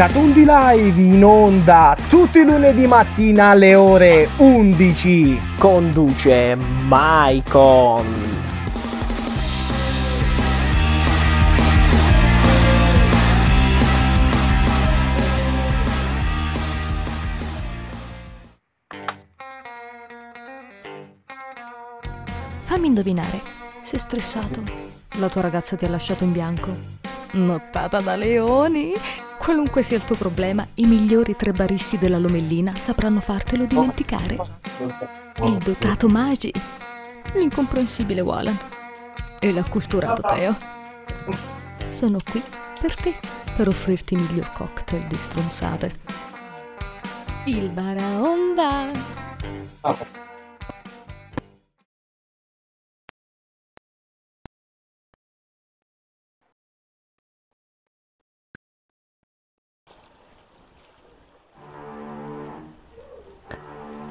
Catundi Live in onda tutti i lunedì mattina alle ore 11. Conduce Maicon. Fammi indovinare, sei stressato? La tua ragazza ti ha lasciato in bianco? Nottata da leoni? Qualunque sia il tuo problema, i migliori tre baristi della Lomellina sapranno fartelo dimenticare. Il dotato Magi, l'incomprensibile Walan e l'acculturato Teo. Sono qui per te, per offrirti i miglior cocktail di stronzate. Il Baraonda.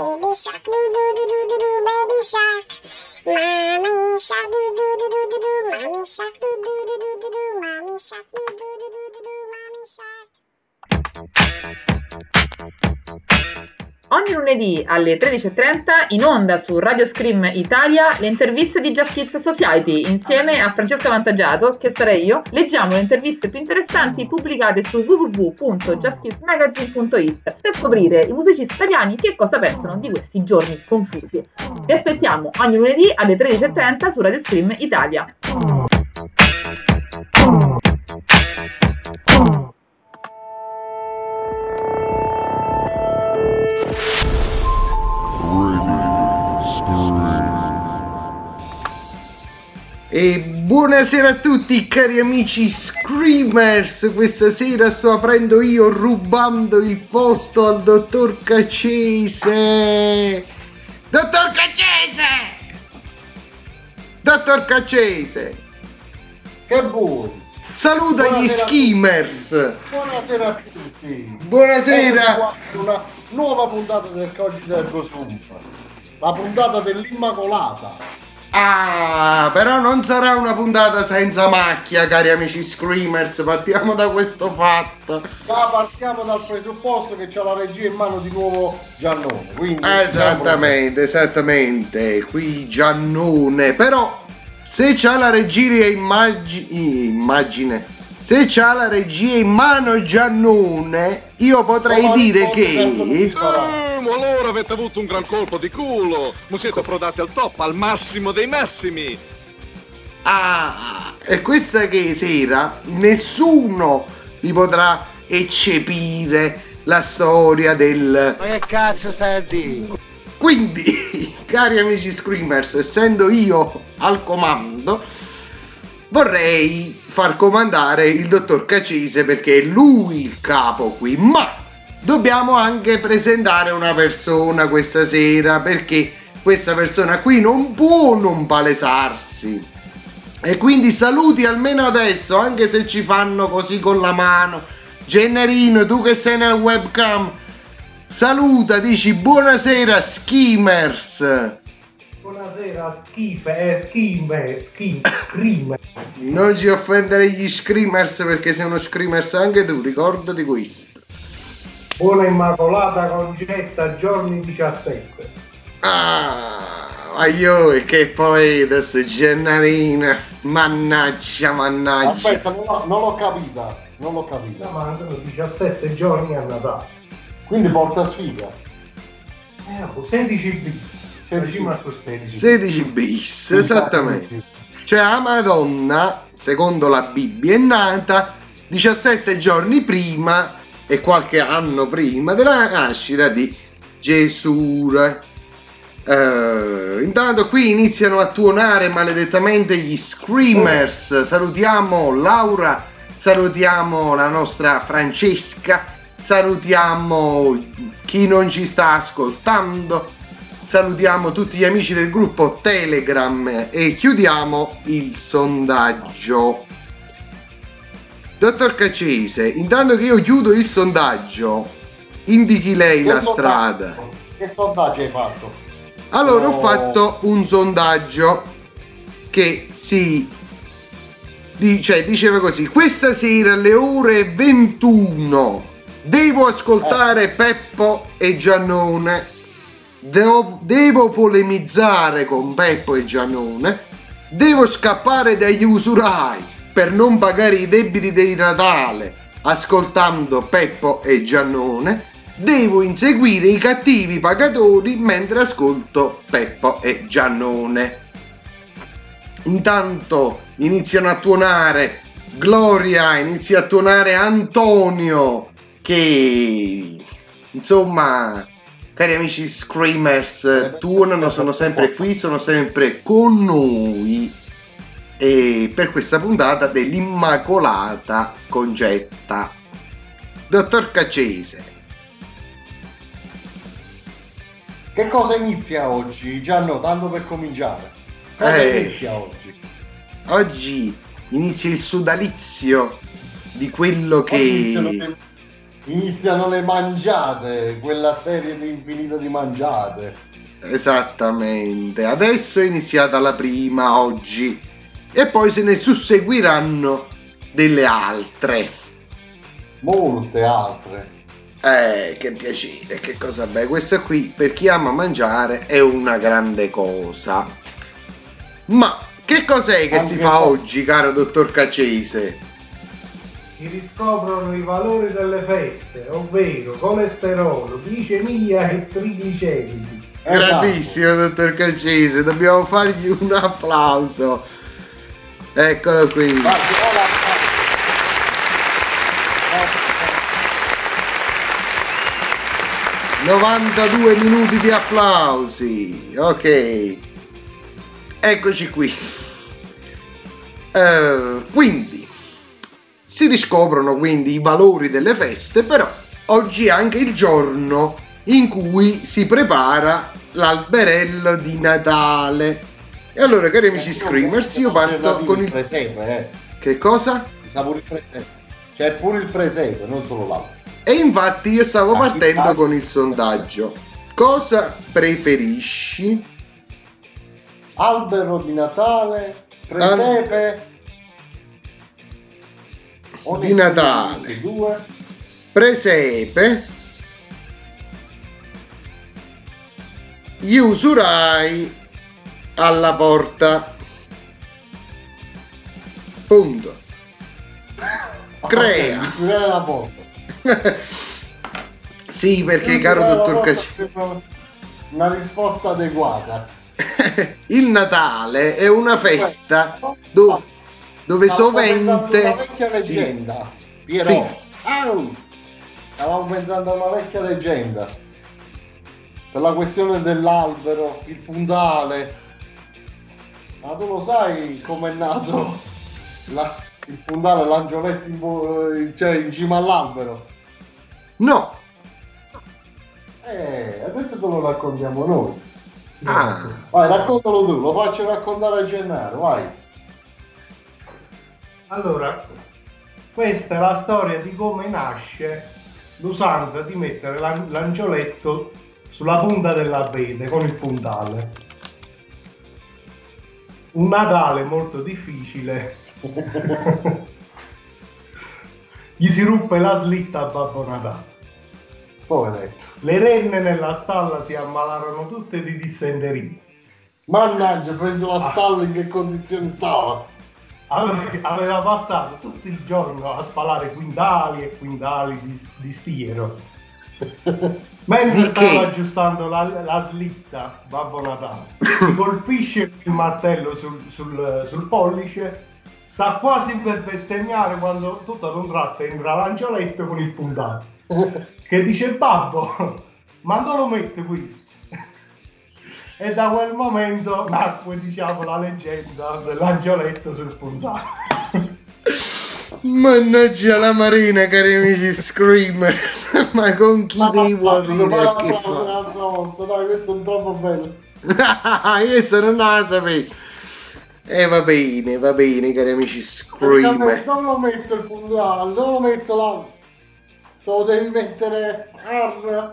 baby shark doo doo doo doo doo doo baby shark mommy shark doo doo doo doo doo doo mommy shark doo doo doo doo doo doo mommy shark doo doo doo doo doo doo mommy shark Ogni lunedì alle 13.30 in onda su Radio Scream Italia le interviste di Just Kids Society insieme a Francesca Vantaggiato, che sarei io. Leggiamo le interviste più interessanti pubblicate su www.justkidsmagazine.it per scoprire i musicisti italiani che cosa pensano di questi giorni confusi. Vi aspettiamo ogni lunedì alle 13.30 su Radio Scream Italia. E buonasera a tutti cari amici Screamers, questa sera sto aprendo io rubando il posto al dottor Caccese. Dottor Caccese! Dottor Caccese! Che buoni! Saluta gli Buonasera a skimmers! Buonasera a tutti! Buonasera! Una nuova puntata del Codice del Gosumpa. La puntata dell'Immacolata. Ah, però non sarà una puntata senza macchia, cari amici Screamers, partiamo da questo fatto. Ma partiamo dal presupposto che c'è la regia in mano di nuovo Giannone. Quindi Esattamente, esattamente, qui Giannone, però se c'ha la regia immagine, immagine, se c'ha la regia in mano Giannone, io potrei Ma dire che... Eh, ma allora avete avuto un gran colpo di culo! Ma siete approdati al top, al massimo dei massimi! Ah, e questa che sera nessuno vi potrà eccepire la storia del... Ma che cazzo stai a dire? Quindi, cari amici Screamers, essendo io al comando, vorrei far comandare il dottor Cacese perché è lui il capo qui, ma dobbiamo anche presentare una persona questa sera perché questa persona qui non può non palesarsi. E quindi saluti almeno adesso, anche se ci fanno così con la mano. Gennarino, tu che sei nel webcam, saluta, dici buonasera Skimmers. Buonasera, schife, eh, schime, schime, scrime. Non ci offendere gli screamers perché sei uno screamers anche tu, ricordati questo. Buona Immacolata Concetta, giorni 17. Ah, aio, e che poi adesso Gennarina, mannaggia, mannaggia. Aspetta, non l'ho, non l'ho capita. Non l'ho capita. Mancano 17 giorni a Natale. Quindi porta sfiga. Eh, oh, 16 bis. Facciamo su 16. 16 bis, esattamente. Cioè la Madonna, secondo la Bibbia, è nata 17 giorni prima e qualche anno prima della nascita di Gesù. Eh, intanto qui iniziano a tuonare maledettamente gli screamers. Salutiamo Laura, salutiamo la nostra Francesca salutiamo chi non ci sta ascoltando, salutiamo tutti gli amici del gruppo Telegram e chiudiamo il sondaggio. Dottor Caccese, intanto che io chiudo il sondaggio, indichi lei Che la sondaggio? strada. Che sondaggio hai fatto? Allora ho No. fatto un sondaggio che si cioè, diceva così: questa sera alle ore 21 devo ascoltare Peppo e Giannone. Devo, devo polemizzare con Peppo e Giannone. Devo scappare dagli usurai per non pagare i debiti di Natale ascoltando Peppo e Giannone. Devo inseguire i cattivi pagatori mentre ascolto Peppo e Giannone. Intanto iniziano a tuonare Gloria, inizia a tuonare Antonio che insomma cari amici screamers tuonano, sono sempre qui, sono sempre con noi e per questa puntata dell'Immacolata Concetta. Dottor Caccese, Che cosa inizia oggi? Gianno, tanto per cominciare. Cosa Eh. inizia oggi? oggi inizia il sodalizio di quello che... iniziano, le, mangiate, quella serie di infinito di mangiate. Esattamente, adesso è iniziata la prima oggi e poi se ne susseguiranno delle altre. Molte altre. Eh, che piacere, che cosa bella. Questa qui, per chi ama mangiare, è una grande cosa. Ma che cos'è che si Anche fa qua- oggi, caro dottor Caccese? Si riscoprono i valori delle feste, ovvero colesterolo, glicemia e trigliceridi. Esatto. Grandissimo, dottor Caccese, dobbiamo fargli un applauso. Eccolo qui. 92 minuti di applausi. Ok. Eccoci qui. Eh, quindi si riscoprono quindi i valori delle feste, però oggi è anche il giorno in cui si prepara l'alberello di Natale. E allora, cari amici screamers, io parto con il presepe, eh. che cosa? Presepe. C'è pure il presepe, non solo l'altro. E infatti io stavo partendo con il sondaggio. Cosa preferisci? Albero di Natale, presepe. Di Natale. Presepe. Gli usurai alla porta. Punto. Crea. La porta. sì, perché caro dottor sembra Una risposta adeguata. il Natale è una festa do- dove Stavo pensando a Una sovente vecchia sì, leggenda. Piero. Sì. Au! Stavamo pensando a una vecchia leggenda. Per la questione dell'albero, il puntale. Ma tu lo sai com'è nato la- il puntale, l'angioletto in, eh, cioè in cima all'albero? no Eh, adesso te lo raccontiamo noi. ah, Vai, raccontalo tu, lo faccio raccontare a Gennaro, vai. Allora, questa è la storia di come nasce l'usanza di mettere l'an- l'angioletto sulla punta dell'abete con il puntale. Un Natale molto difficile. Gli si ruppe la slitta a Babbo Natale. Poveretto. Le renne nella stalla si ammalarono tutte di dissenteria. Mannaggia, penso la stalla in che condizioni stava. Ave- Aveva passato tutto il giorno a spalare quintali e quintali di, di stiero. Mentre Di stava aggiustando la, la slitta, Babbo Natale, colpisce il martello sul, sul- sul pollice, sta quasi per bestemmiare quando tutto ad un tratto entra l'angioletto con il puntato, che dice Babbo, ma dove lo metto questo? E da quel momento nacque, diciamo, la leggenda dell'angioletto sul puntato. Mannaggia la marina, cari amici Screamers. Ma con chi dei uomini a che fa? Dai, questo è troppo bello. Questo non la sapevo. E va bene, va bene, cari amici Screamer. Non lo metto il puntale, non lo metto là. Lo devi mettere R.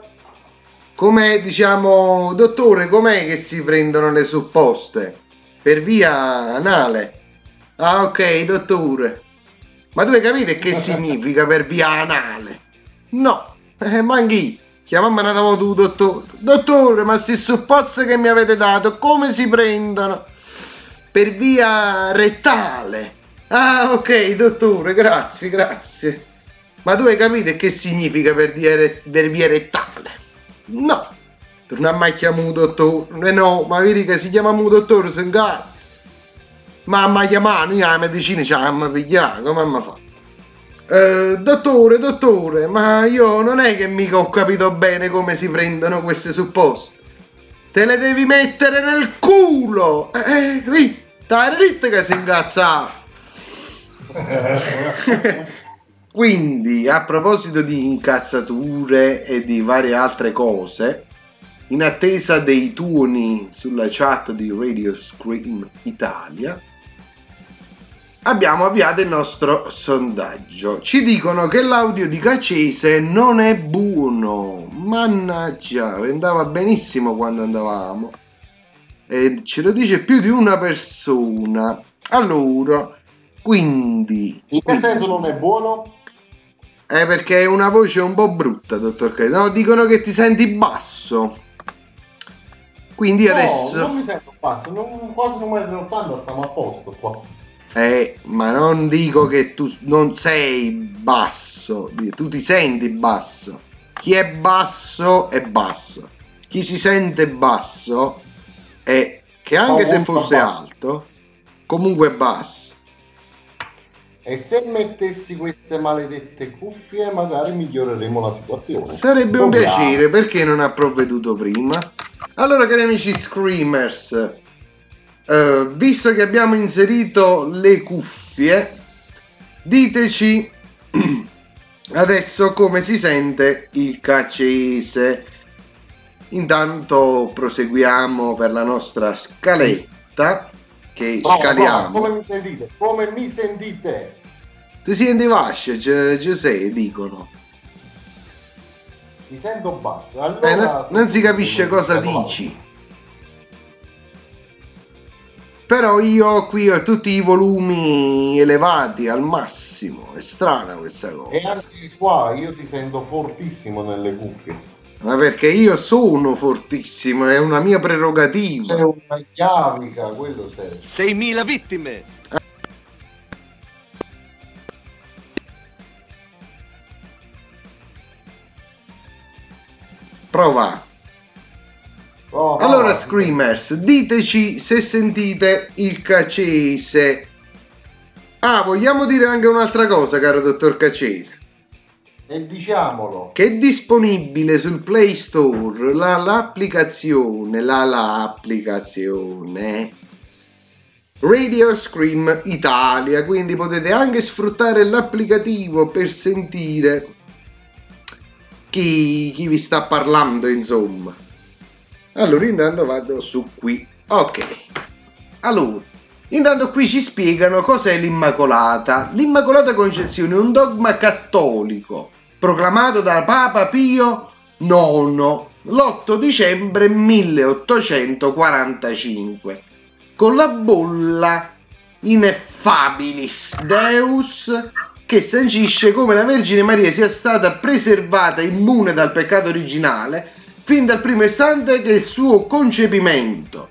Com'è, diciamo, dottore, com'è che si prendono le supposte? Per via anale. Ah, ok, dottore. Ma dove capite che significa per via anale? No, eh, ma anch'io. Chiamammi una davo tu, dottore. Dottore, ma si supposte che mi avete dato, come si prendono? Per via rettale. Ah, ok, dottore, grazie, grazie. Ma dove capite che significa per, via- per via rettale? No, non ha mai chiamato dottore. Eh no, ma vedi che si chiama mu dottore, sono cazzo. Ma mi ha chiamato, io la medicina ci ha pigliato, come mi fa? Eh, dottore, dottore, ma io non è che mica ho capito bene come si prendono queste supposte. Te le devi mettere nel culo! Eh, eh, dai dritta che si incazzava. Quindi, a proposito di incazzature e di varie altre cose, in attesa dei tuoni sulla chat di Radio Scream Italia, abbiamo avviato il nostro sondaggio. Ci dicono che l'audio di Cacese non è buono. Mannaggia, andava benissimo quando andavamo. E ce lo dice più di una persona. Allora, quindi... In che senso non è buono? Eh, perché è una voce un po' brutta, dottor Case. No, dicono che ti senti basso. Quindi No, adesso... non mi sento fatto, non, quasi non mi rendo tanto, stiamo a posto qua. Eh, ma non dico che tu non sei basso, tu ti senti basso. Chi è basso è basso. Chi si sente basso è che anche se fosse basso. alto, comunque è basso. E se mettessi queste maledette cuffie, magari miglioreremo la situazione. Sarebbe un Proviamo. piacere, perché non ha provveduto prima? Allora, cari amici Screamers, eh, visto che abbiamo inserito le cuffie, diteci adesso come si sente il cacese. Intanto proseguiamo per la nostra scaletta che Bravo, scaliamo. bravo, come mi sentite? Come mi sentite? Ti senti Gi- Giuseppe, dicono. Mi sento basso. Allora, Eh, no- non si capisce cosa dici. Però io qui ho tutti i volumi elevati al massimo. È strana questa E cosa. anche qua io ti sento fortissimo nelle cuffie. Ma perché io sono fortissimo, è una mia prerogativa. Sei una chiavica, quello sei. 6.000 vittime! Prova. Oh, Allora. Screamers, diteci se sentite il cacese. Ah, vogliamo dire anche un'altra cosa, caro dottor Cacese. E diciamolo. che è disponibile sul Play Store la- l'applicazione, la, l'applicazione Radio Scream Italia, quindi potete anche sfruttare l'applicativo per sentire chi, chi vi sta parlando, insomma. Allora, intanto vado su qui. Ok. Allora, intanto qui ci spiegano cos'è l'Immacolata. L'Immacolata Concezione è un dogma cattolico proclamato da Papa Pio IX l'8 dicembre 1845 con la bolla Ineffabilis Deus che sancisce come la Vergine Maria sia stata preservata immune dal peccato originale fin dal primo istante che il suo concepimento.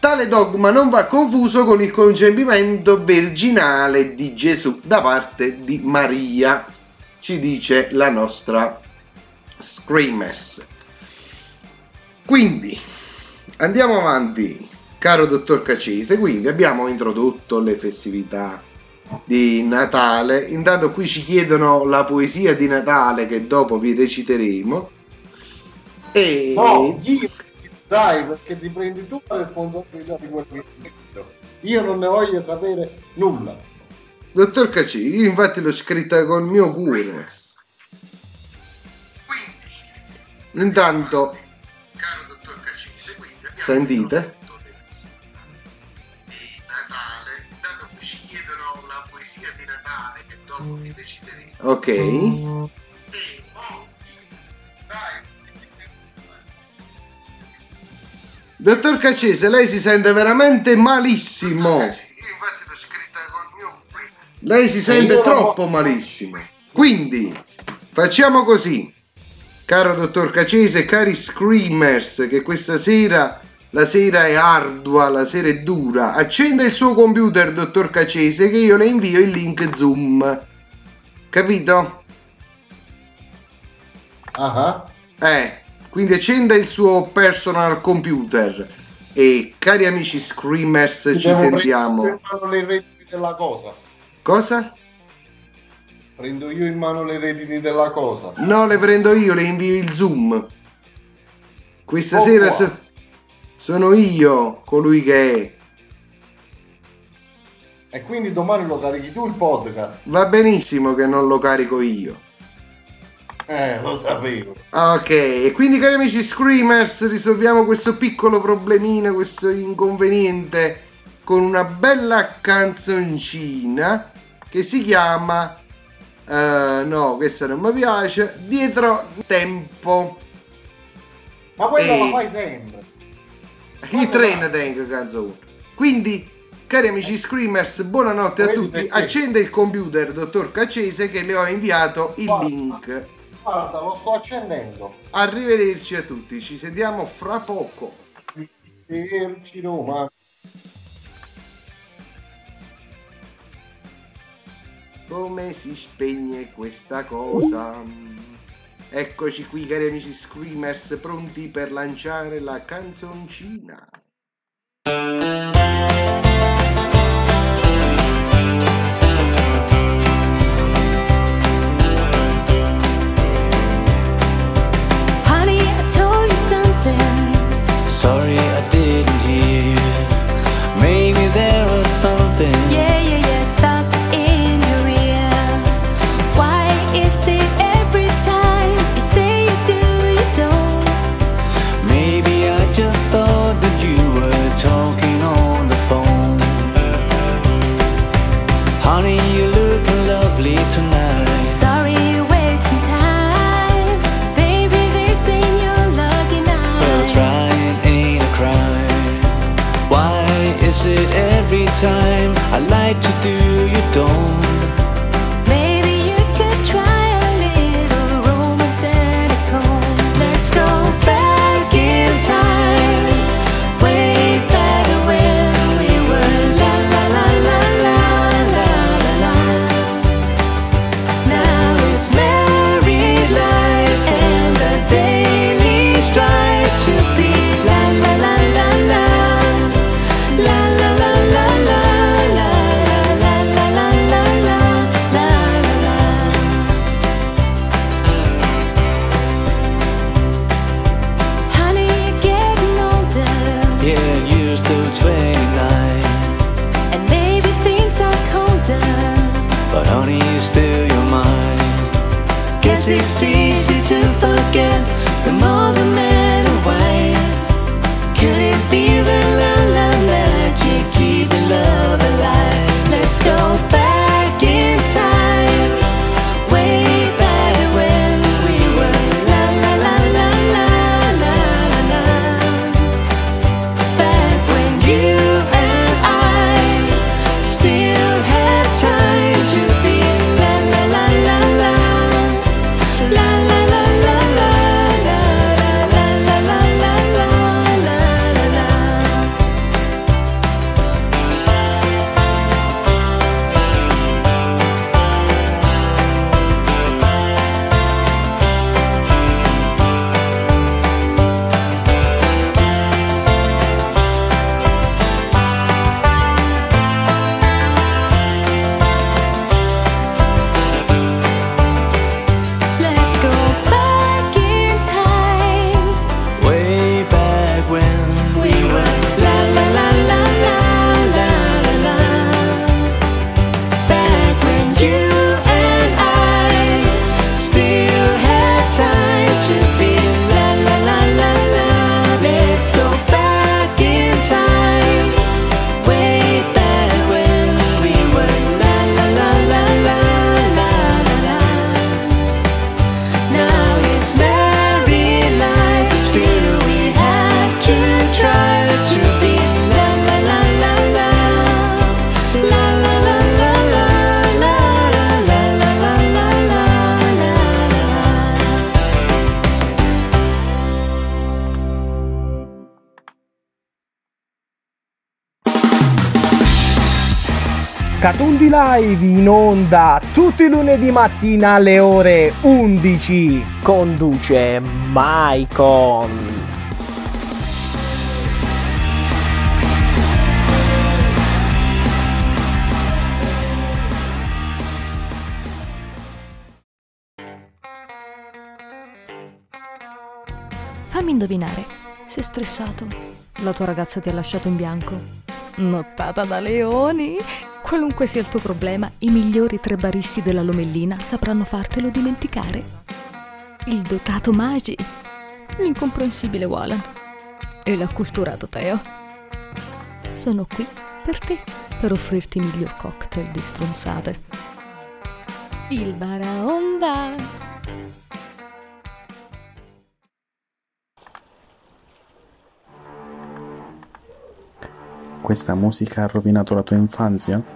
Tale dogma non va confuso con il concepimento virginale di Gesù da parte di Maria, ci dice la nostra Screamers. Quindi, andiamo avanti, caro dottor Cacese. Quindi abbiamo introdotto le festività di Natale. Intanto qui ci chiedono la poesia di Natale che dopo vi reciteremo. E No, io dai, perché ti prendi tutta la responsabilità di quel che. Io non ne voglio sapere nulla. Dottor Cacci, io infatti l'ho scritta col mio cuore. Intanto, caro dottor Cacise, quindi sentite? Di Natale, intanto qui ci chiedono la poesia di Natale che dopo vi deciderete. Ok. E Dottor Cacese, lei si sente veramente malissimo. Lei si sente troppo malissimo. Quindi, facciamo così. Caro dottor Cacese, cari screamers, che questa sera la sera è ardua, la sera è dura. Accenda il suo computer, dottor Cacese, che io le invio il link Zoom. Capito? Ah, Eh, quindi accenda il suo personal computer. E cari amici screamers, ci Devo sentiamo. le redini della cosa. Cosa? Prendo io in mano le redini della cosa. No, le prendo io, le invio il Zoom. Questa Oh, sera so- sono io colui che è. E quindi domani lo carichi tu il podcast. Va benissimo che non lo carico io. Eh, lo sapevo. Ok, e quindi cari amici screamers, risolviamo questo piccolo problemino, questo inconveniente con una bella canzoncina che si chiama eh, no, questa non mi piace. Dietro tempo. Ma quello E- lo fai sempre. I train tengo canzone. Quindi, cari amici screamers, buonanotte a tutti. Accende il computer, dottor Cacese, che le ho inviato il Guarda. link. Guarda, lo sto accendendo. Arrivederci a tutti, ci sentiamo fra poco. Arrivederci Roma. Come si spegne questa cosa? Eccoci qui, cari amici screamers, pronti per lanciare la canzoncina. Live in onda tutti i lunedì mattina alle ore 11. Conduce Maicon. Fammi indovinare, sei stressato? La tua ragazza ti ha lasciato in bianco? Nottata da leoni? Qualunque sia il tuo problema, i migliori tre baristi della Lomellina sapranno fartelo dimenticare. Il dotato Magi, l'incomprensibile Walan e l'acculturato Teo. Sono qui per te, per offrirti il miglior cocktail di stronzate. Il Baraonda! Questa musica ha rovinato la tua infanzia?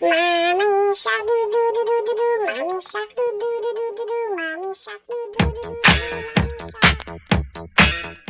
Mommy shark doo doo doo doo doo doo, mommy shark doo doo doo doo doo doo, mommy shark doo doo doo doo mommy shark.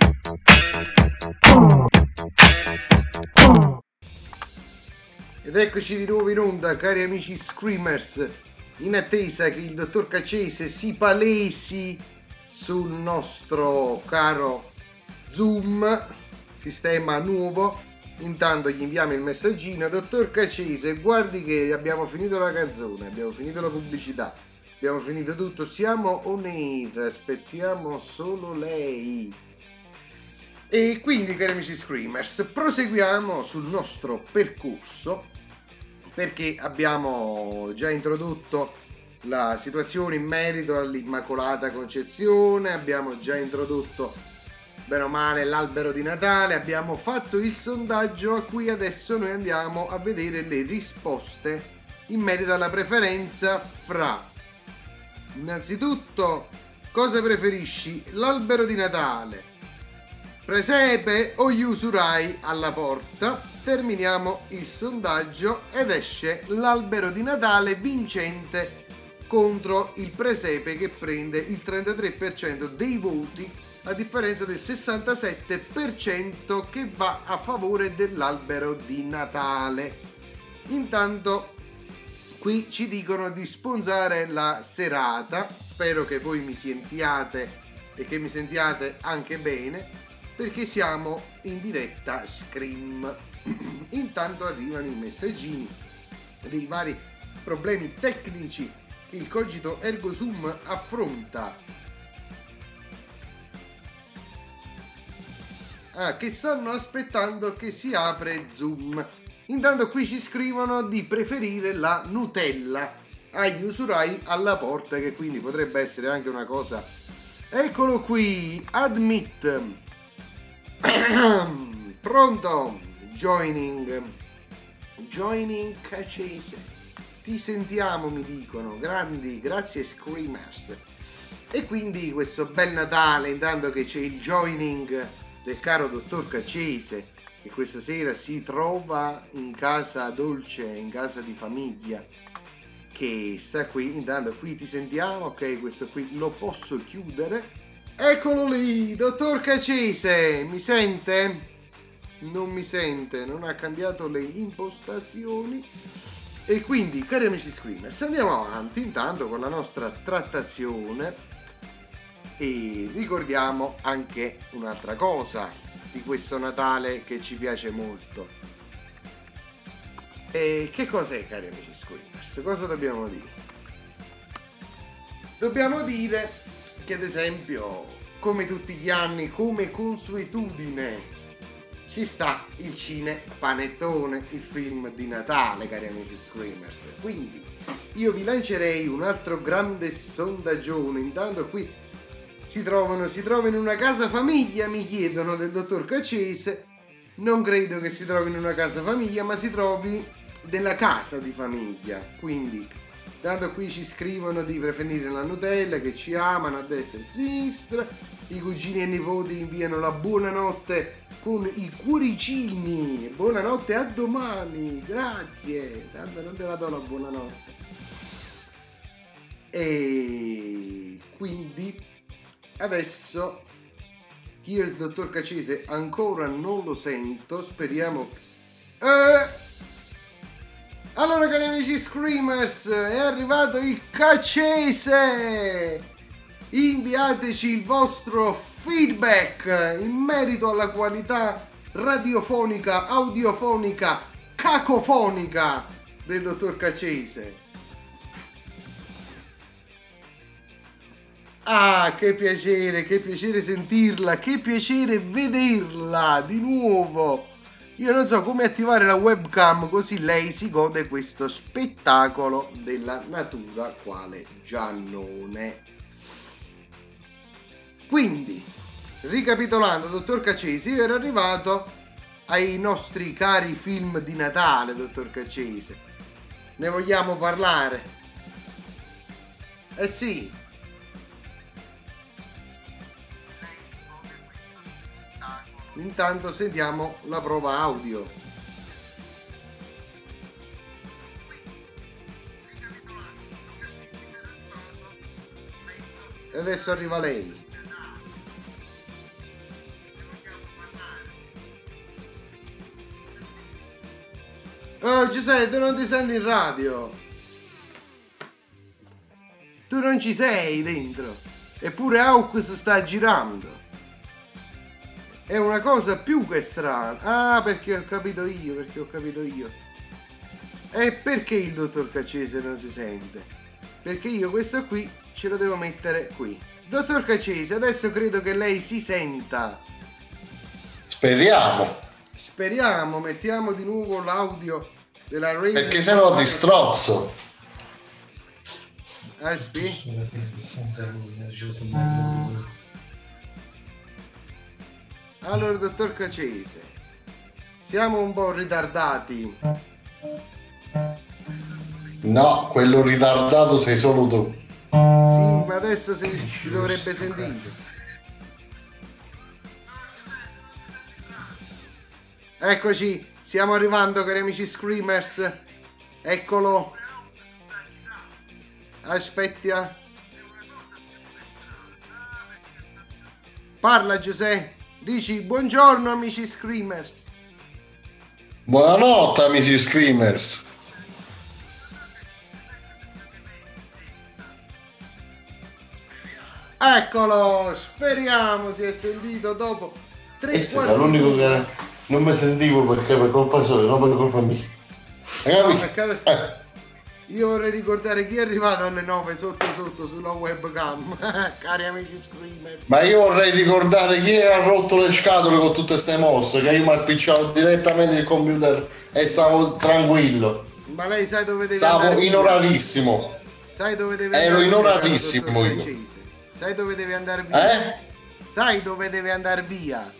Ed eccoci di nuovo in onda, cari amici Screamers, in attesa che il dottor Caccese si palesi sul nostro caro Zoom, sistema nuovo. Intanto gli inviamo il messaggino, dottor Caccese, guardi che abbiamo finito la canzone, abbiamo finito la pubblicità, abbiamo finito tutto, siamo on air, aspettiamo solo lei. E quindi, cari amici Screamers, proseguiamo sul nostro percorso perché abbiamo già introdotto la situazione in merito all'Immacolata Concezione, abbiamo già introdotto bene o male l'albero di Natale, abbiamo fatto il sondaggio a cui adesso noi andiamo a vedere le risposte in merito alla preferenza fra innanzitutto cosa preferisci l'albero di Natale presepe o gli usurai alla porta terminiamo il sondaggio ed esce l'albero di Natale vincente contro il presepe che prende il 33% dei voti a differenza del 67% che va a favore dell'albero di Natale. Intanto qui ci dicono di sponsare la serata, spero che voi mi sentiate e che mi sentiate anche bene perché siamo in diretta Scream. Intanto arrivano i messaggini dei vari problemi tecnici che il cogito ergo sum affronta. Ah, che stanno aspettando che si apre Zoom. Intanto qui ci scrivono di preferire la Nutella agli usurai alla porta, che quindi potrebbe essere anche una cosa. Eccolo qui, admit. Pronto? Joining. Joining Cacese. Ti sentiamo, mi dicono. Grandi, grazie Screamers. E quindi questo bel Natale, intanto che c'è il joining del caro dottor Cacese, che questa sera si trova in casa dolce, in casa di famiglia, che sta qui. Intanto qui ti sentiamo, ok, questo qui lo posso chiudere. Eccolo lì, dottor Cacese, mi sente? Non mi sente, non ha cambiato le impostazioni. E quindi, cari amici screamers, andiamo avanti intanto con la nostra trattazione e ricordiamo anche un'altra cosa di questo Natale che ci piace molto. E che cos'è, cari amici screamers? Cosa dobbiamo dire? Dobbiamo dire che ad esempio, come tutti gli anni, come consuetudine, ci sta il Cine Panettone, il film di Natale, cari amici Screamers. Quindi io vi lancerei un altro grande sondaggione. Intanto qui si trovano, si trovano in una casa famiglia, mi chiedono del dottor Caccese. Non credo che si trovi in una casa famiglia, ma si trovi nella casa di famiglia. Quindi, tanto qui ci scrivono di preferire la Nutella, che ci amano a destra e a sinistra. I cugini e nipoti inviano la buonanotte con i cuoricini. Buonanotte a domani, grazie. Tanto non te la do la buonanotte. E quindi adesso io e il dottor Cacese ancora non lo sento, speriamo. Eh! Allora cari amici Screamers, è arrivato il Cacese! Inviateci il vostro feedback in merito alla qualità radiofonica, audiofonica, cacofonica del dottor Cacese. Ah, che piacere, che piacere sentirla, che piacere vederla di nuovo. Io non so come attivare la webcam così lei si gode questo spettacolo della natura quale Giannone. Quindi, ricapitolando, dottor Caccesi, io ero arrivato ai nostri cari film di Natale, dottor Caccese. Ne vogliamo parlare? Eh sì, Intanto sentiamo la prova audio. E adesso arriva lei. Oh Giuseppe, tu non ti senti in radio. Tu non ci sei dentro. Eppure Aux sta girando. È una cosa più che strana. Ah, perché ho capito io, perché ho capito io. E perché il dottor Caccese non si sente? Perché io questo qui ce lo devo mettere qui. Dottor Caccese, adesso credo che lei si senta. Speriamo, Speriamo, mettiamo di nuovo l'audio della radio. perché se no ti strozzo. Aspi? Allora, dottor Caccese, siamo un po' ritardati. No, quello ritardato sei solo tu. Sì, ma adesso si, si dovrebbe sentire. Eccoci, stiamo arrivando cari amici Screamers. Eccolo. Aspetta. Parla Giuseppe. Dici buongiorno amici Screamers. Buonanotte amici screamers. Eccolo, speriamo si è sentito dopo tre Questo quarti l'unico che non mi sentivo perché per colpa sua, non per colpa mia. Hai No, perché- Io vorrei ricordare chi è arrivato alle 9 sotto sotto sulla webcam. Cari amici Screamers. Ma io vorrei ricordare chi ha rotto le scatole con tutte queste mosse, che io mi appicciavo direttamente il computer e stavo tranquillo. Ma lei sai dove deve Stavo andare in via? orarissimo. Sai dove deve Ero andare in via, orarissimo io. Francese? Sai dove deve andare via? Eh? Sai dove deve andare via?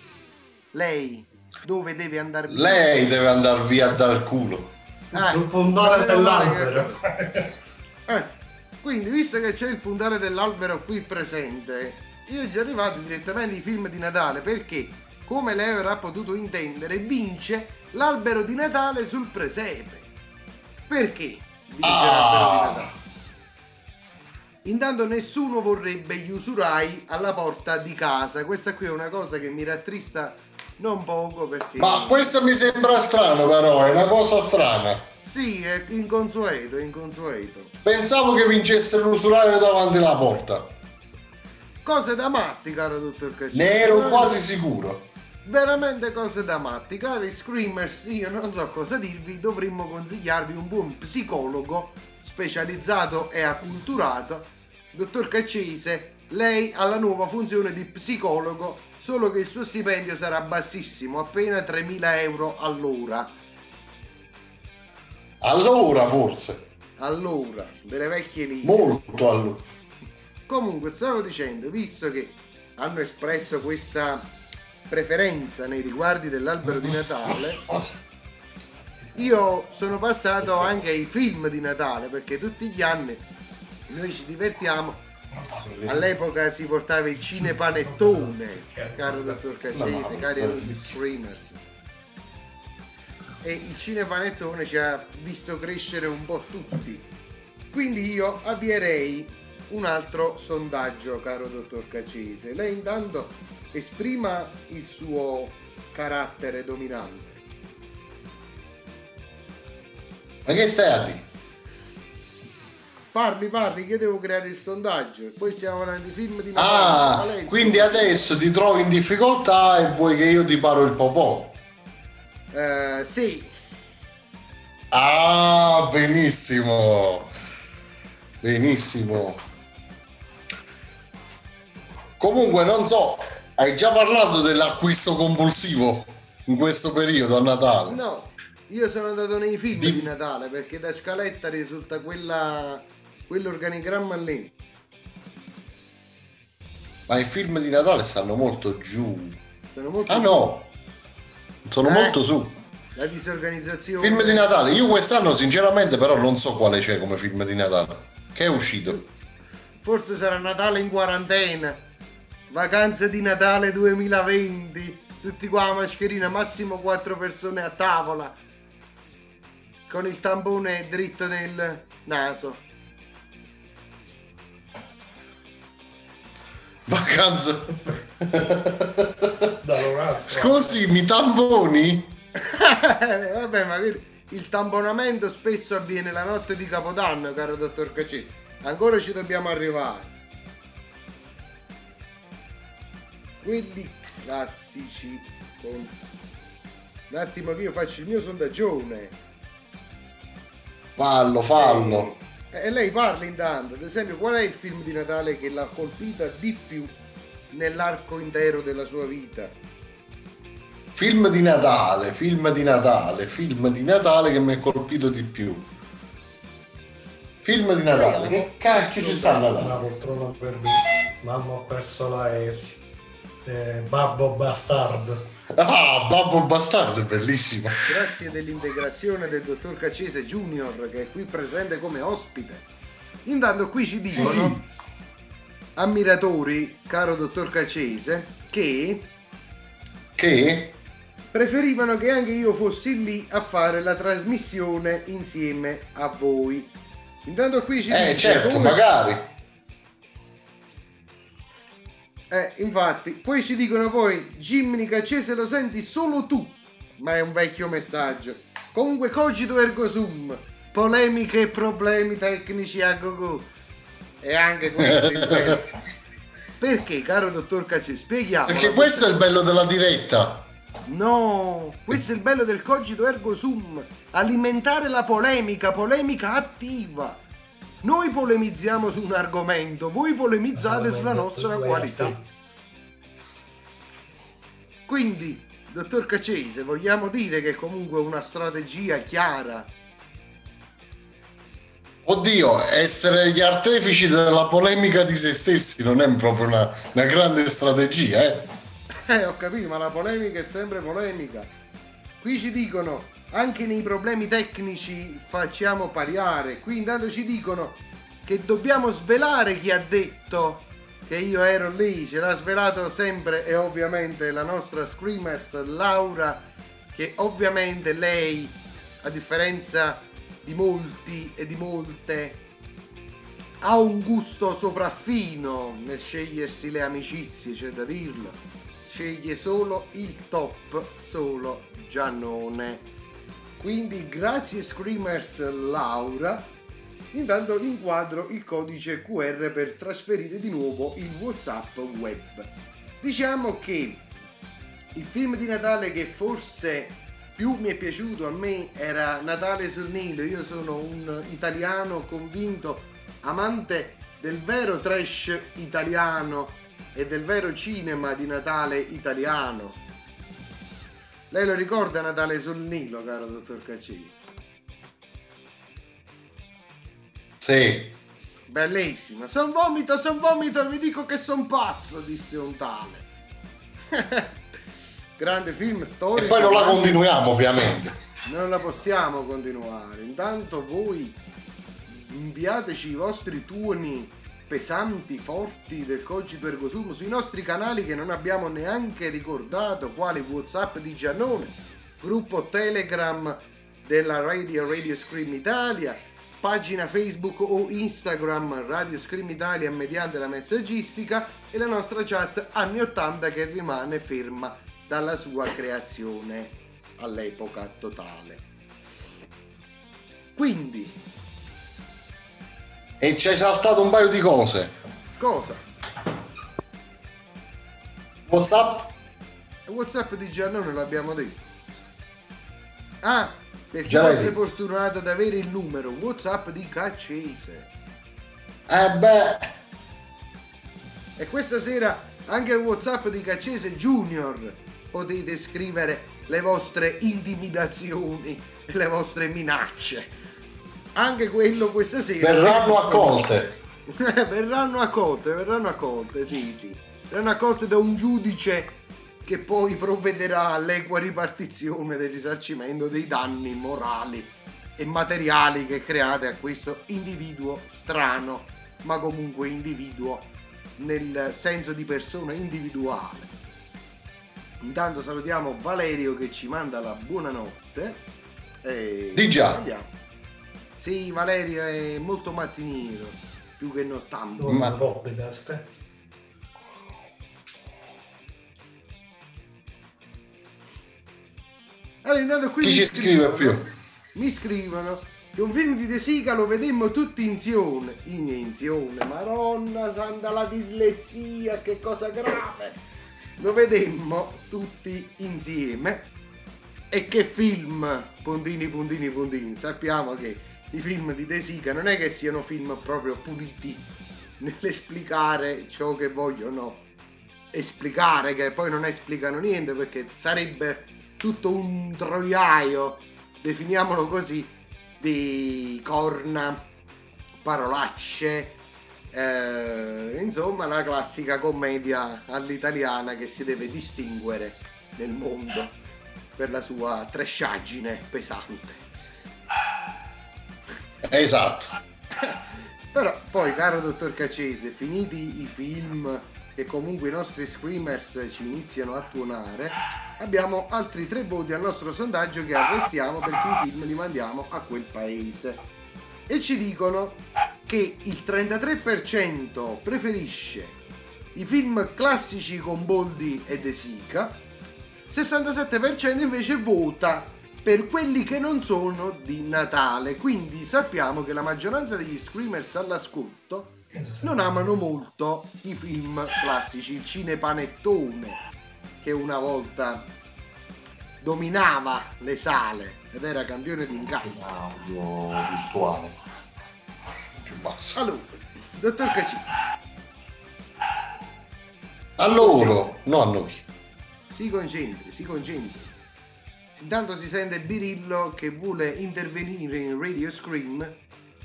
Lei dove deve andare via? Lei deve andare via dal culo. Eh, meno male dell'albero. che- Eh, quindi, visto che c'è il puntale dell'albero qui presente, io già arrivato direttamente ai film di Natale perché, come lei avrà potuto intendere, vince l'albero di Natale sul presepe. Perché vince l'albero di Natale? Intanto nessuno vorrebbe gli usurai alla porta di casa. Questa qui è una cosa che mi rattrista non poco perché... Ma questo mi sembra strano però, è una cosa strana. Sì, è inconsueto, è inconsueto. Pensavo che vincesse l'usuraio davanti alla porta. Cose da matti, caro dottor Cacciari. Ne ero quasi sicuro. Veramente cose da matti. Cari screamers, io non so cosa dirvi, dovremmo consigliarvi un buon psicologo specializzato e acculturato, dottor Caccese, lei ha la nuova funzione di psicologo, solo che il suo stipendio sarà bassissimo, appena 3.000 euro all'ora. Allora forse. All'ora, delle vecchie lire. Molto allora. Comunque, stavo dicendo, visto che hanno espresso questa preferenza nei riguardi dell'albero di Natale, io sono passato anche ai film di Natale, perché tutti gli anni noi ci divertiamo. All'epoca si portava il cinepanettone, caro dottor Caccese, cari amici Screamers. E il cinepanettone ci ha visto crescere un po' tutti. Quindi io avvierei un altro sondaggio, caro dottor Caccese. Lei intanto esprima il suo carattere dominante. Ma che stai a dire? Parli, parli, che devo creare il sondaggio. E poi stiamo parlando di film di Natale. Ah, è il quindi adesso ti trovi in difficoltà e vuoi che io ti paro il popò. Eh, sì, Ah, benissimo. Benissimo. Comunque, non so, hai già parlato dell'acquisto compulsivo in questo periodo a Natale? no. Io sono andato nei film Di- di, Natale perché da scaletta risulta quella, quell'organigramma lì. Ma i film di Natale stanno molto giù. Sono molto Ah no, sono Eh? molto su. La disorganizzazione. Film di Natale, io quest'anno sinceramente però non so quale c'è come film di Natale. Che è uscito? Forse sarà Natale in quarantena. Vacanze di Natale 2020. Tutti qua a mascherina, massimo 4 persone a tavola. Con il tampone dritto nel naso. Vacanza. Da Scusi, mi tamponi? Vabbè, ma il tamponamento spesso avviene la notte di Capodanno, caro dottor Cacci. Ancora ci dobbiamo arrivare. Quelli classici con... Un attimo che io faccio il mio sondaggione. Fallo, fallo. E lei parla intanto, ad esempio, qual è il film di Natale che l'ha colpita di più nell'arco intero della sua vita? Film di Natale, film di Natale, film di Natale che mi ha colpito di più. Film di Natale, che cacchio ci sta a Una Natale? poltrona per me. Mamma ho perso l'aereo. Eh, babbo bastardo. Ah, Babbo Bastardo, è bellissimo. Grazie dell'integrazione del dottor Cacese Junior che è qui presente come ospite. Intanto qui ci dicono, sì. ammiratori, caro dottor Cacese, che Che? preferivano che anche io fossi lì a fare la trasmissione insieme a voi. Intanto qui ci Eh, dice certo, come- magari. Eh, infatti, poi ci dicono poi Jimmy Caccese lo senti solo tu, ma è un vecchio messaggio. Comunque cogito ergo sum, polemiche e problemi tecnici a go E anche questo è il bello. Perché, caro dottor Caccese, spieghiamo. Perché questo è il bello della diretta. No, questo è il bello del cogito ergo sum, alimentare la polemica, polemica attiva. Noi polemizziamo su un argomento, voi polemizzate sulla nostra qualità. Quindi, dottor Cacese, vogliamo dire che comunque una strategia chiara. Oddio, essere gli artefici della polemica di se stessi non è proprio una, una grande strategia, eh? Eh, ho capito, ma la polemica è sempre polemica. Qui ci dicono, anche nei problemi tecnici facciamo pariare. Qui intanto ci dicono che dobbiamo svelare chi ha detto che io ero lì. Ce l'ha svelato sempre e ovviamente la nostra Screamers Laura, che ovviamente lei, a differenza di molti e di molte, ha un gusto sopraffino nel scegliersi le amicizie, c'è da dirlo. Sceglie solo il top, solo Giannone. Quindi grazie Screamers Laura. Intanto inquadro il codice QR per trasferire di nuovo il WhatsApp web. Diciamo che il film di Natale che forse più mi è piaciuto a me era Natale sul Nilo. Io sono un italiano convinto, amante del vero trash italiano e del vero cinema di Natale italiano. Lei lo ricorda Natale sul Nilo, caro dottor Caccese? Sì. Bellissimo. Son vomito, son vomito, vi dico che son pazzo, disse un tale. Grande film storico. E poi non la continuiamo, ovviamente. Non la possiamo continuare. Intanto voi inviateci i vostri tuoni pesanti, forti del cogito ergo sum sui nostri canali che non abbiamo neanche ricordato, quali Whatsapp di Giannone, gruppo Telegram della Radio Radio Scream Italia, pagina Facebook o Instagram Radio Scream Italia mediante la messaggistica e la nostra chat anni 80 che rimane ferma dalla sua creazione all'epoca totale. Quindi, E ci hai saltato un paio di cose. cosa? Whatsapp? Whatsapp di Giannone l'abbiamo detto. Ah, perché Già fosse fortunato ad avere il numero Whatsapp di Caccese. Eh beh, E questa sera anche il Whatsapp di Caccese Junior potete scrivere le vostre intimidazioni e le vostre minacce. Anche quello questa sera. verranno accolte. verranno accolte, verranno accolte, sì, sì. Verranno accolte da un giudice che poi provvederà all'equa ripartizione del risarcimento dei danni morali e materiali che create a questo individuo strano, ma comunque individuo nel senso di persona individuale. Intanto salutiamo Valerio che ci manda la buonanotte. E Di già. andiamo. Sì, Valerio è molto mattiniero, più che nottambolo. Ma- podcast. Allora, intanto qui Chi mi ci scrive scrivono- più? Mi scrivono che un film di De Sica lo vedemmo tutti insieme. In insieme, maronna santa la dislessia, che cosa grave. Lo vedemmo tutti insieme. E che film, puntini, puntini, puntini. Sappiamo che i film di De Sica non è che siano film proprio puliti nell'esplicare ciò che vogliono esplicare, che poi non esplicano niente perché sarebbe tutto un troiaio, definiamolo così, di corna, parolacce, eh, insomma la classica commedia all'italiana che si deve distinguere nel mondo per la sua tresciaggine pesante. Esatto. Però poi, caro dottor Cacese, finiti i film che comunque i nostri screamers ci iniziano a tuonare, abbiamo altri tre voti al nostro sondaggio che arrestiamo perché i film li mandiamo a quel paese. E ci dicono che il 33% preferisce i film classici con Boldi e De Sica, 67% invece vota per quelli che non sono di Natale. Quindi sappiamo che la maggioranza degli screamers all'ascolto non amano molto i film classici, il cinepanettone che una volta dominava le sale ed era campione di incassi. Audio virtuale. Più basso. Allora, dottor Cacci, A loro, no a noi. si concentri, si concentri. Intanto si sente Birillo che vuole intervenire in Radio Scream,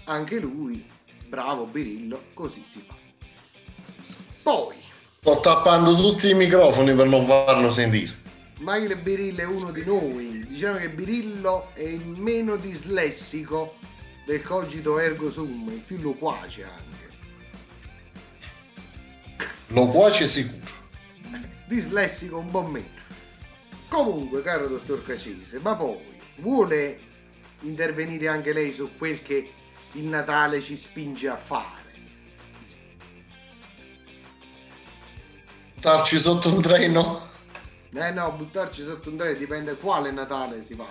anche lui, bravo Birillo, così si fa. Poi, Sto tappando tutti i microfoni per non farlo sentire. Michael Birillo è uno di noi. Diciamo che Birillo è il meno dislessico del cogito ergo sum, il più loquace anche. Lo cuoce sicuro. Dislessico un po' meno. Comunque, caro dottor Cacese, ma poi vuole intervenire anche lei su quel che il Natale ci spinge a fare? Starci sotto un treno? Eh no, buttarci sotto un treno dipende quale Natale si fa.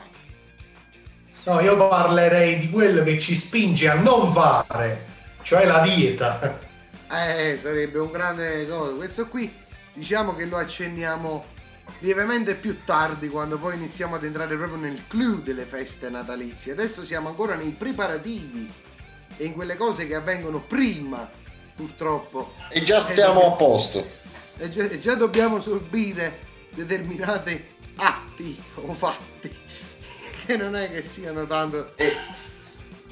No, io parlerei di quello che ci spinge a non fare, cioè la dieta. Eh, sarebbe un grande cosa. Questo qui diciamo che lo accenniamo lievemente più tardi quando poi iniziamo ad entrare proprio nel clou delle feste natalizie. Adesso siamo ancora nei preparativi e in quelle cose che avvengono prima purtroppo. E già stiamo a posto. E già, e già dobbiamo sorbire determinati atti o fatti che non è che siano tanto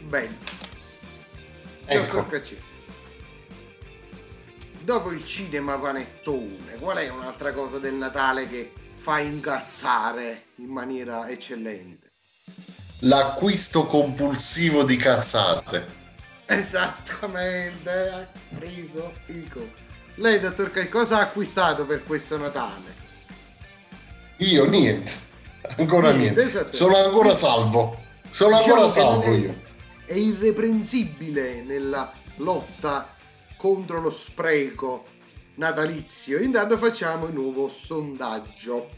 belli. Ecco. Dottor Cacci, Dopo il cinema panettone, qual è un'altra cosa del Natale che fa incazzare in maniera eccellente? L'acquisto compulsivo di cazzate. Esattamente, ha preso il co. Lei, dottor Cacci, cosa ha acquistato per questo Natale? Io niente. Ancora Niente, niente. esatto. Sono ancora salvo. Sono Diciamo ancora salvo è- io. È irreprensibile nella lotta contro lo spreco natalizio. Intanto facciamo il nuovo sondaggio.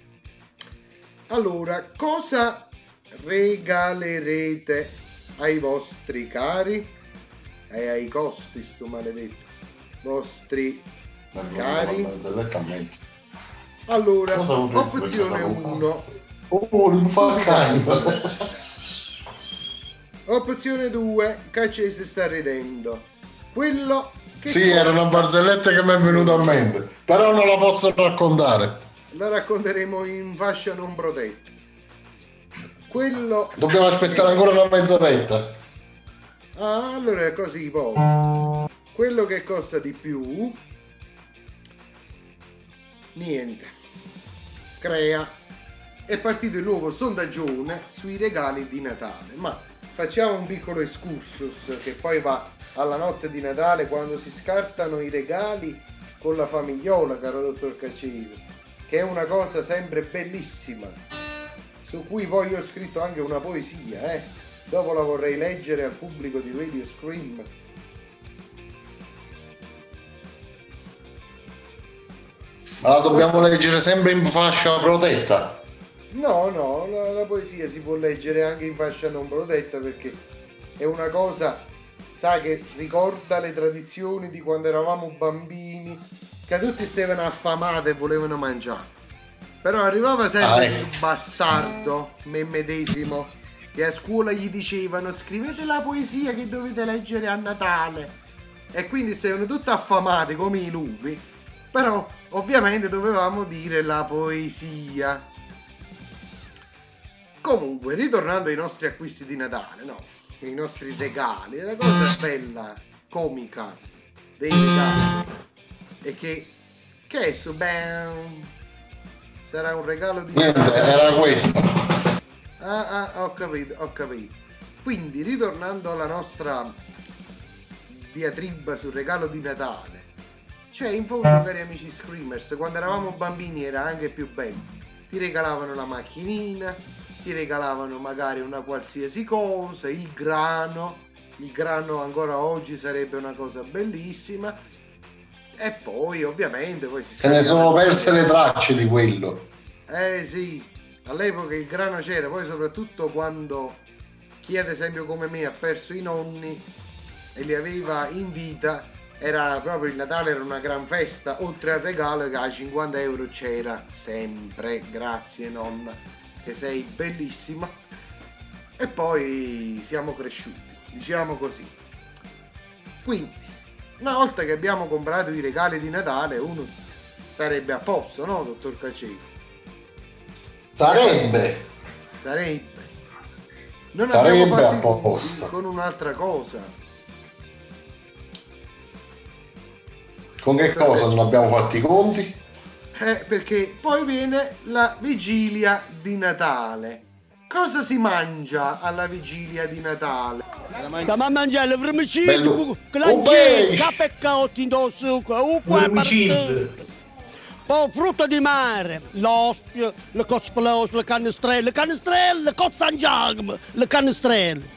Allora, cosa regalerete ai vostri cari? E ai costi, sto maledetto. Vostri cari? Allora, opzione regalare? 1. Oh, non fa. Opzione 2, Caccese sta ridendo. Quello che Sì, era una barzelletta che mi è venuta a mente. Però non la posso raccontare. la racconteremo in fascia non protetta. Quello Dobbiamo aspettare ancora una mezz'oretta. Ah, allora è così poi. Quello che costa di più niente. Crea è partito il nuovo sondaggione sui regali di Natale, ma facciamo un piccolo excursus che poi va alla notte di Natale quando si scartano i regali con la famigliola, caro dottor Caccese, che è una cosa sempre bellissima, su cui poi io ho scritto anche una poesia, eh. Dopo la vorrei leggere al pubblico di Radio Scream. Ma la dobbiamo leggere sempre in fascia protetta. No, no, la, la poesia si può leggere anche in fascia non protetta perché è una cosa, sa, che ricorda le tradizioni di quando eravamo bambini, che tutti stavano affamati e volevano mangiare. Però arrivava sempre Ah, ecco. il bastardo, me medesimo, che a scuola gli dicevano scrivete la poesia che dovete leggere a Natale. E quindi stavano tutti affamati come i lupi, però ovviamente dovevamo dire la poesia. Comunque, ritornando ai nostri acquisti di Natale, no? I nostri regali, la cosa bella, comica dei regali è che, che adesso, beh, sarà un regalo di Niente, Natale. era questo. Ah, ah, ho capito, ho capito. Quindi, ritornando alla nostra diatriba sul regalo di Natale, cioè, in fondo, cari amici Screamers, quando eravamo bambini era anche più bello. Ti regalavano la macchinina, ti regalavano magari una qualsiasi cosa, il grano. Il grano ancora oggi sarebbe una cosa bellissima. E poi, ovviamente, poi si Se ne sono perse le tracce di quello. eh sì, all'epoca il grano c'era, poi soprattutto quando chi ad esempio come me ha perso i nonni e li aveva in vita, era proprio il Natale, era una gran festa, oltre al regalo che a 50 euro c'era sempre, grazie nonna, che sei bellissima. E poi siamo cresciuti, diciamo così. Quindi, una volta che abbiamo comprato i regali di Natale, uno starebbe a posto, no, dottor Caccetti? Sarebbe. Sarebbe. Non Sarebbe abbiamo fatto a posto. con un'altra cosa. Con che cosa non abbiamo fatto i conti? Eh, perché poi viene la vigilia di Natale. Cosa si mangia alla vigilia di Natale? Stiamo a mangiare Oh, l'ancetta, beh. capeccotti in succo, un qua Vermicide. Poi frutto di mare, l'ostio, le cosplose, le canestrelle, le canestrelle, le cozzangiagme, le canestrelle.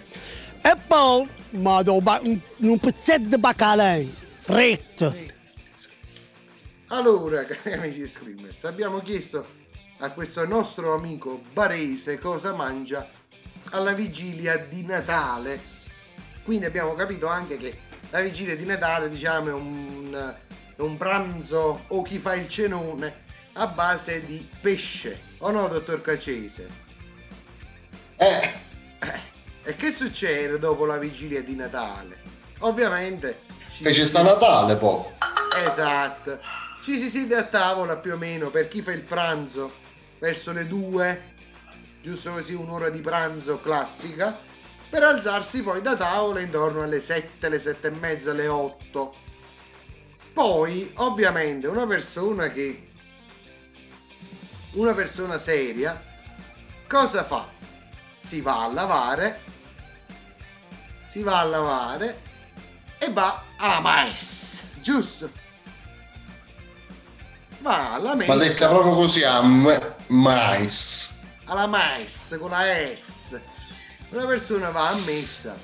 E poi, ma do ba- un, un pezzetto di baccalà, fritto. Allora, cari amici Screamers, abbiamo chiesto a questo nostro amico barese cosa mangia alla vigilia di Natale. Quindi abbiamo capito anche che la vigilia di Natale, diciamo, è un, un pranzo o chi fa il cenone a base di pesce. O no, dottor Cacese? Eh. E che succede dopo la vigilia di Natale? Ovviamente Che ci sta Natale poi. Esatto. Ci si siede a tavola più o meno per chi fa il pranzo verso le 2, giusto così un'ora di pranzo classica, per alzarsi poi da tavola intorno alle 7, le 7 e mezza, le 8. Poi, ovviamente, una persona che... Una persona seria, cosa fa? Si va a lavare, si va a lavare e va alla messa, giusto? Va alla messa. Ma detta proprio così a m- mais. alla messa con la S. Una persona va a messa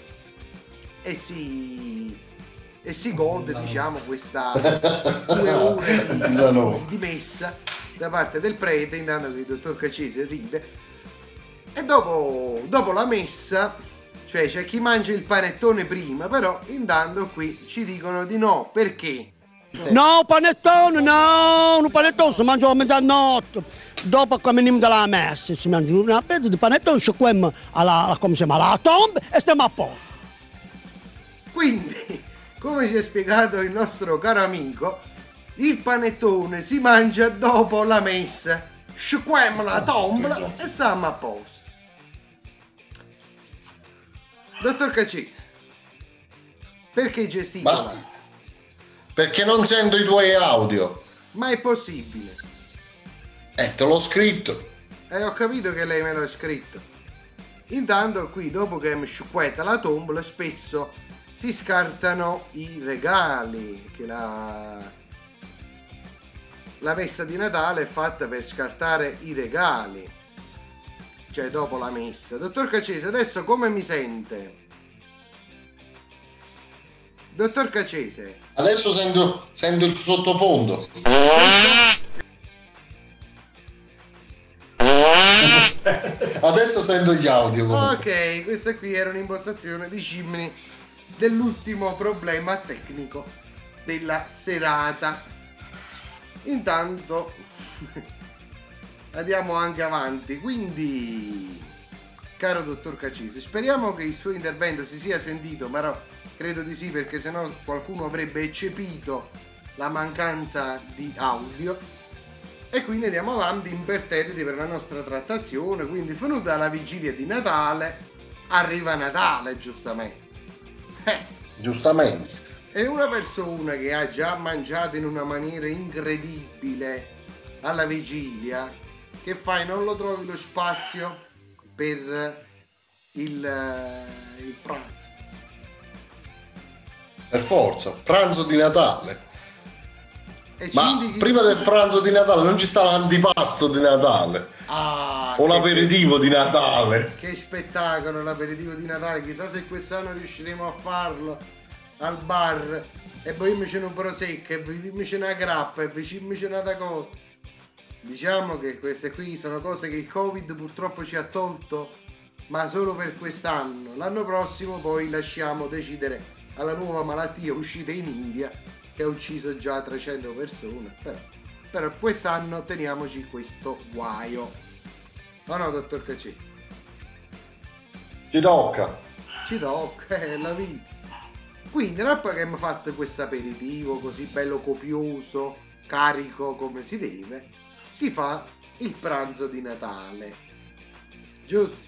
e si e si gode, diciamo, questa due ore Da noi. di, di messa da parte del prete, intanto che il dottor Cacese ride. E dopo, dopo la messa, cioè c'è chi mangia il panettone prima, però intanto qui ci dicono di no, perché? No, panettone, no, un panettone si mangia a mezzanotte. Dopo che veniamo dalla messa si mangia una pezzo di panettone, sciacquiamo alla, alla- come si chiama, alla tomba e stiamo a posto. Quindi, come ci ha spiegato il nostro caro amico, il panettone si mangia dopo la messa. Sciacquiamo la tombola e stiamo a posto. Dottor Cacci, perché gesticola? Perché non sento i tuoi audio? Ma è possibile. Eh, te l'ho scritto. E ho capito che lei me l'ha scritto. Intanto qui, dopo che mi sciacquetta la tombola, spesso si scartano i regali. Che la... La messa di Natale è fatta per scartare i regali. Cioè, dopo la messa. Dottor Cacese, adesso come mi sente? Dottor Cacese, Adesso sento, sento il sottofondo. Adesso sento gli audio. comunque. Ok, questa qui era un'impostazione di Cimini dell'ultimo problema tecnico della serata. Intanto andiamo anche avanti, quindi caro dottor Cacisi, speriamo che il suo intervento si sia sentito, però credo di sì perché sennò qualcuno avrebbe eccepito la mancanza di audio. E quindi andiamo avanti imperterriti per la nostra trattazione. Quindi, venuta la vigilia di Natale, arriva Natale, giustamente. Giustamente. E una persona che ha già mangiato in una maniera incredibile alla vigilia, che fai? Non lo trovi lo spazio per il, eh, il pranzo. Per forza. Pranzo di Natale. E ci Ma prima del pranzo di Natale non ci sta l'antipasto di Natale. Ah, O che- l'aperitivo di Natale. Che spettacolo l'aperitivo di Natale, chissà se quest'anno riusciremo a farlo al bar e poi mi c'è un prosecco e poi mi c'è una grappa e poi mi c'è una cosa. Diciamo che queste qui sono cose che il Covid purtroppo ci ha tolto, ma solo per quest'anno. L'anno prossimo poi lasciamo decidere alla nuova malattia uscita in India che ha ucciso già 300 persone. Però, però quest'anno teniamoci questo guaio. No, no, dottor Cacci. Ci tocca. Ci tocca, è la vita. Quindi, dopo che abbiamo fatto questo aperitivo così bello copioso, carico come si deve, si fa il pranzo di Natale. Giusto?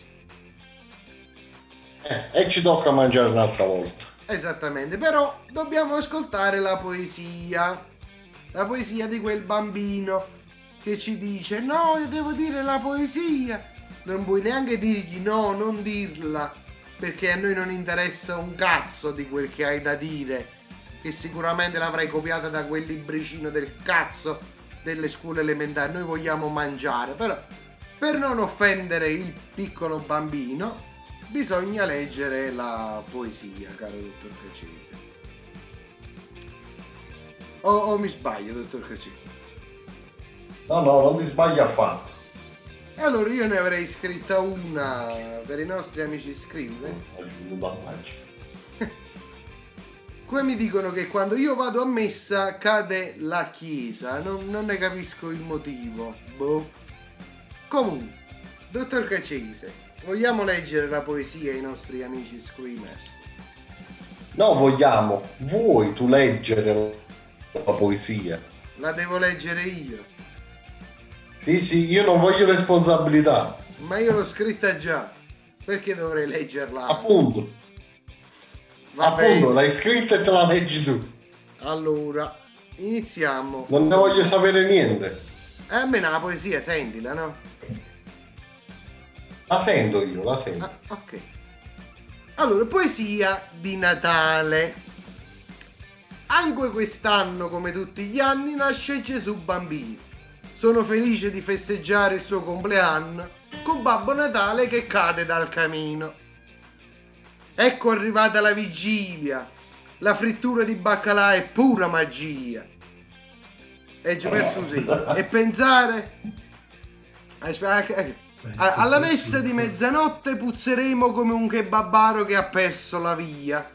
Eh, e ci tocca mangiare un'altra volta. Esattamente, però dobbiamo ascoltare la poesia. La poesia di quel bambino che ci dice no, io devo dire la poesia. Non puoi neanche dirgli no, non dirla, perché a noi non interessa un cazzo di quel che hai da dire, che sicuramente l'avrai copiata da quel libricino del cazzo delle scuole elementari. Noi vogliamo mangiare, però per non offendere il piccolo bambino bisogna leggere la poesia, caro dottor Cacese. O, o mi sbaglio, dottor Cacese? No, no, non ti sbagli affatto. E allora io ne avrei scritta una per i nostri amici screamer. Come mi dicono che quando io vado a messa cade la chiesa, non, non ne capisco il motivo. Boh. Comunque, dottor Cacese, vogliamo leggere la poesia ai nostri amici screamers? No, vogliamo. Vuoi tu leggere la poesia? La devo leggere io. Sì, sì, io non voglio responsabilità. Ma io l'ho scritta già. Perché dovrei leggerla? Appunto. Va Appunto, bene. l'hai scritta e te la leggi tu. Allora, iniziamo. Non ne voglio sapere niente. Eh, a me la poesia, sentila, no? La sento io, la sento. Ah, ok. Allora, poesia di Natale. Anche quest'anno, come tutti gli anni, nasce Gesù bambino. Sono felice di festeggiare il suo compleanno con Babbo Natale che cade dal camino. Ecco arrivata la vigilia. La frittura di baccalà è pura magia. E già per Susi. E pensare... Aspetta, eh, a- Alla messa di mezzanotte puzzeremo come un kebabaro che ha perso la via.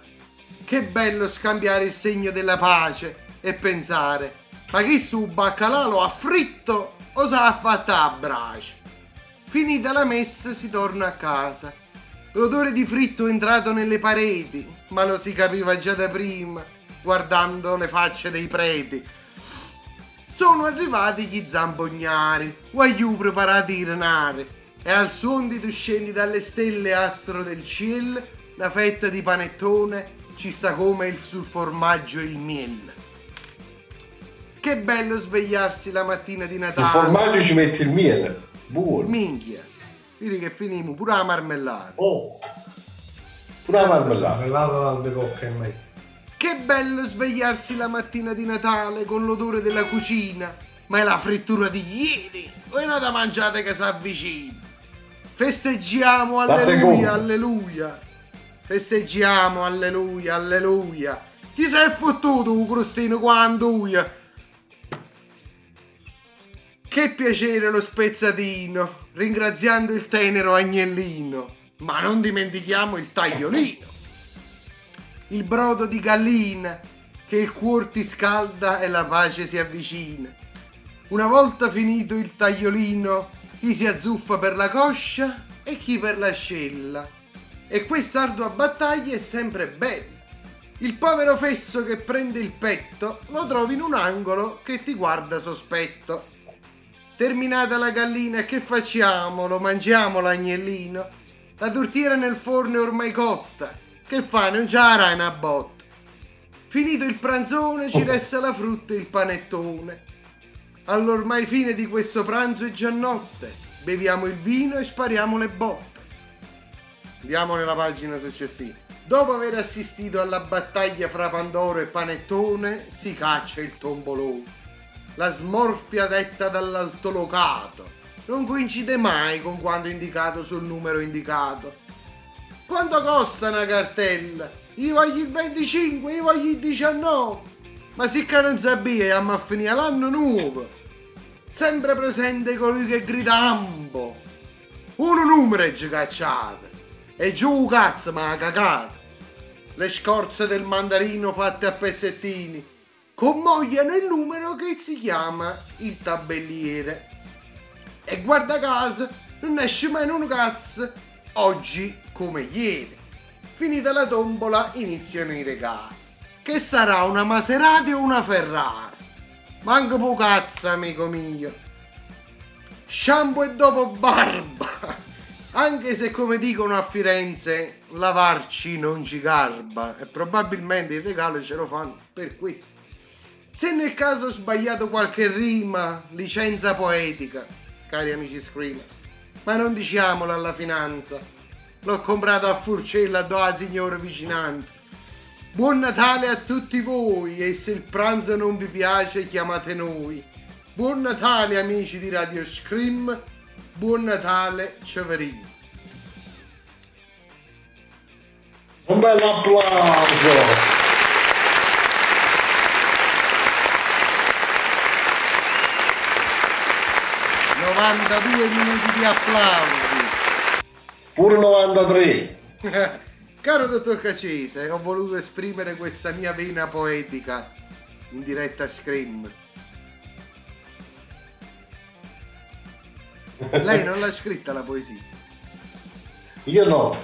Che bello scambiare il segno della pace e pensare, ma chi stu baccalà lo ha fritto o se l'ha fatta a brace? Finita la messa si torna a casa. L'odore di fritto è entrato nelle pareti, ma lo si capiva già da prima, guardando le facce dei preti. Sono arrivati gli zambognari, guagliù preparati a renare, e al suon di tu scendi dalle stelle astro del ciel, una fetta di panettone ci sta come il- sul formaggio il miele. Che bello svegliarsi la mattina di Il Natale. formaggio ci metti il miele. Buono. Minchia. Vedi che finimo pure la marmellata. Oh. Pure la marmellata. Marmellata in mezzo. Che bello svegliarsi la mattina di Natale con l'odore della cucina. Ma è la frittura di ieri o è nata mangiata che si avvicina? Festeggiamo, alleluia, alleluia. Festeggiamo, alleluia, alleluia. Chi si è fottuto un crostino quanduia? Che piacere lo spezzatino, ringraziando il tenero agnellino. Ma non dimentichiamo il tagliolino il brodo di gallina, che il cuor ti scalda e la pace si avvicina. Una volta finito il tagliolino, chi si azzuffa per la coscia e chi per l'ascella. E questa ardua battaglia è sempre bella. Il povero fesso che prende il petto lo trovi in un angolo che ti guarda sospetto. Terminata la gallina, che facciamo? Lo mangiamo l'agnellino? La tortiera nel forno è ormai cotta. Che fai? Non c'ha la una botta. Finito il pranzone ci resta la frutta e il panettone. All'ormai fine di questo pranzo è già notte. Beviamo il vino e spariamo le botte. Andiamo nella pagina successiva. Dopo aver assistito alla battaglia fra Pandoro e Panettone, si caccia il tombolone. La smorfia detta dall'altolocato non coincide mai con quanto indicato sul numero indicato. Quanto costa una cartella? Io voglio il 25, io voglio il 19. Ma se che non sappiamo a finire l'anno nuovo. Sempre presente colui che grida ambo. Uno numero è cacciato. E giù cazzo ma cagata. Le scorze del mandarino fatte a pezzettini commogliano il numero che si chiama il tabelliere. E guarda caso, non esce mai un cazzo. Oggi come ieri. Finita la tombola iniziano i regali. Che sarà una Maserati o una Ferrari? Manco po' cazzo, amico mio. Shampoo e dopo barba. Anche se come dicono a Firenze, lavarci non ci garba. E probabilmente il regalo ce lo fanno per questo. Se nel caso ho sbagliato qualche rima, licenza poetica, cari amici screamers, ma non diciamolo alla finanza. L'ho comprato a Furcella do a signora vicinanza. Buon Natale a tutti voi e se il pranzo non vi piace chiamate noi. Buon Natale amici di Radio Scream, buon Natale Ceverino. Un bel applauso. 92 minuti di applausi. Pure 93. Caro dottor Cacese, ho voluto esprimere questa mia vena poetica in diretta a Scream. Lei non l'ha scritta la poesia? Io no.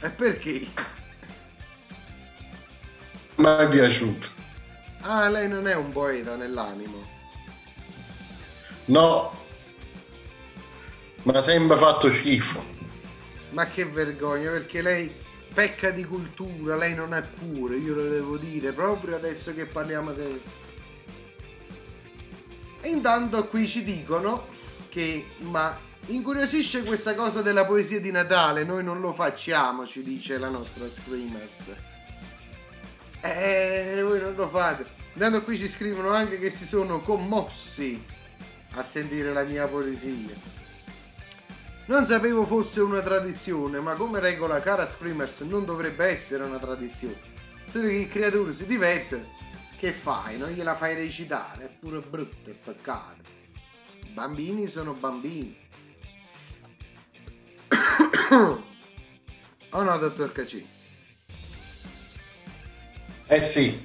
E perché? mai piaciuto. Ah, lei non è un poeta nell'animo. No. Ma sempre fatto schifo. Ma che vergogna, perché lei pecca di cultura, lei non ha cure, io lo devo dire, proprio adesso che parliamo del... E intanto qui ci dicono che, ma incuriosisce questa cosa della poesia di Natale, noi non lo facciamo, ci dice la nostra Screamers. Eh, voi non lo fate. Intanto qui ci scrivono anche che si sono commossi a sentire la mia poesia. Non sapevo fosse una tradizione, ma come regola cara Screamers non dovrebbe essere una tradizione. Solo che il creatore si diverte, che fai? Non gliela fai recitare, è pure brutto, è peccato. Bambini sono bambini. oh no, dottor Cacci? Eh sì.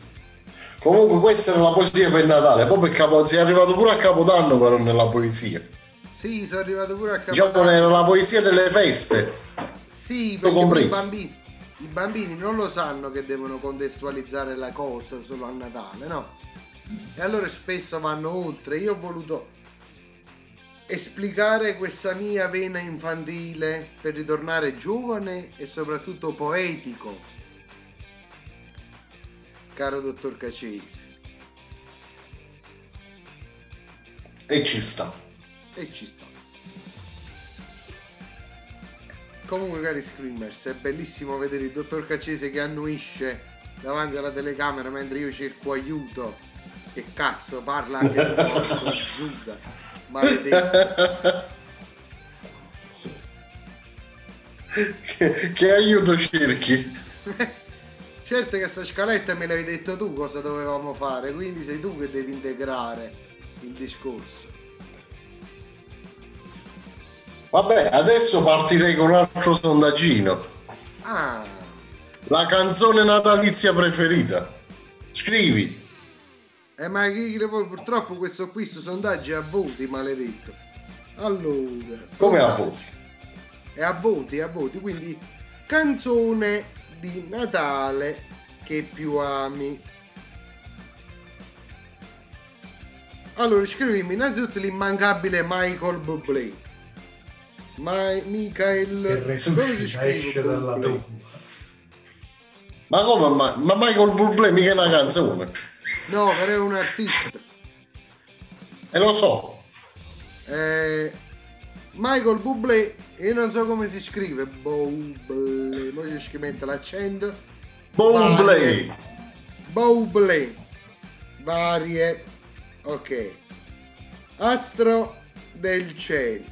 Comunque questa era la poesia per Natale, poi per Capo... sei arrivato pure a Capodanno però nella poesia. Sì, sono arrivato pure a Diciamo Capodanno. era la poesia delle feste. Sì, perché i bambini, i bambini non lo sanno che devono contestualizzare la cosa solo a Natale, no? E allora spesso vanno oltre. Io ho voluto esplicare questa mia vena infantile per ritornare giovane e soprattutto poetico. Caro dottor Cacesi. E ci sta. E ci sta. Comunque, cari screamers, è bellissimo vedere il dottor Caccese che annuisce davanti alla telecamera mentre io cerco aiuto. Che cazzo, parla anche un po' Giuda. Maledetto. che, che aiuto cerchi? Certo che sta scaletta me l'hai detto tu cosa dovevamo fare, quindi sei tu che devi integrare il discorso. Vabbè, adesso partirei con un altro sondaggino. Ah, La canzone natalizia preferita. Scrivi. eh, ma purtroppo questo qui, sto sondaggio è a voti, maledetto. Allora, Come a voti? È a voti, a voti, quindi canzone di Natale che più ami. Allora, scrivimi innanzitutto l'immancabile Michael Bublé. Ma Michael Che come si resuscita, scrive esce dalla tomba. Ma come? Ma, ma Michael Bublé mica è una canzone. No, però è un artista. E lo so. Eh, Michael Bublé, io non so come si scrive. Bublé, poi ci mette l'accento. Bublé. Bublé. Varie. Ok. Astro del cielo.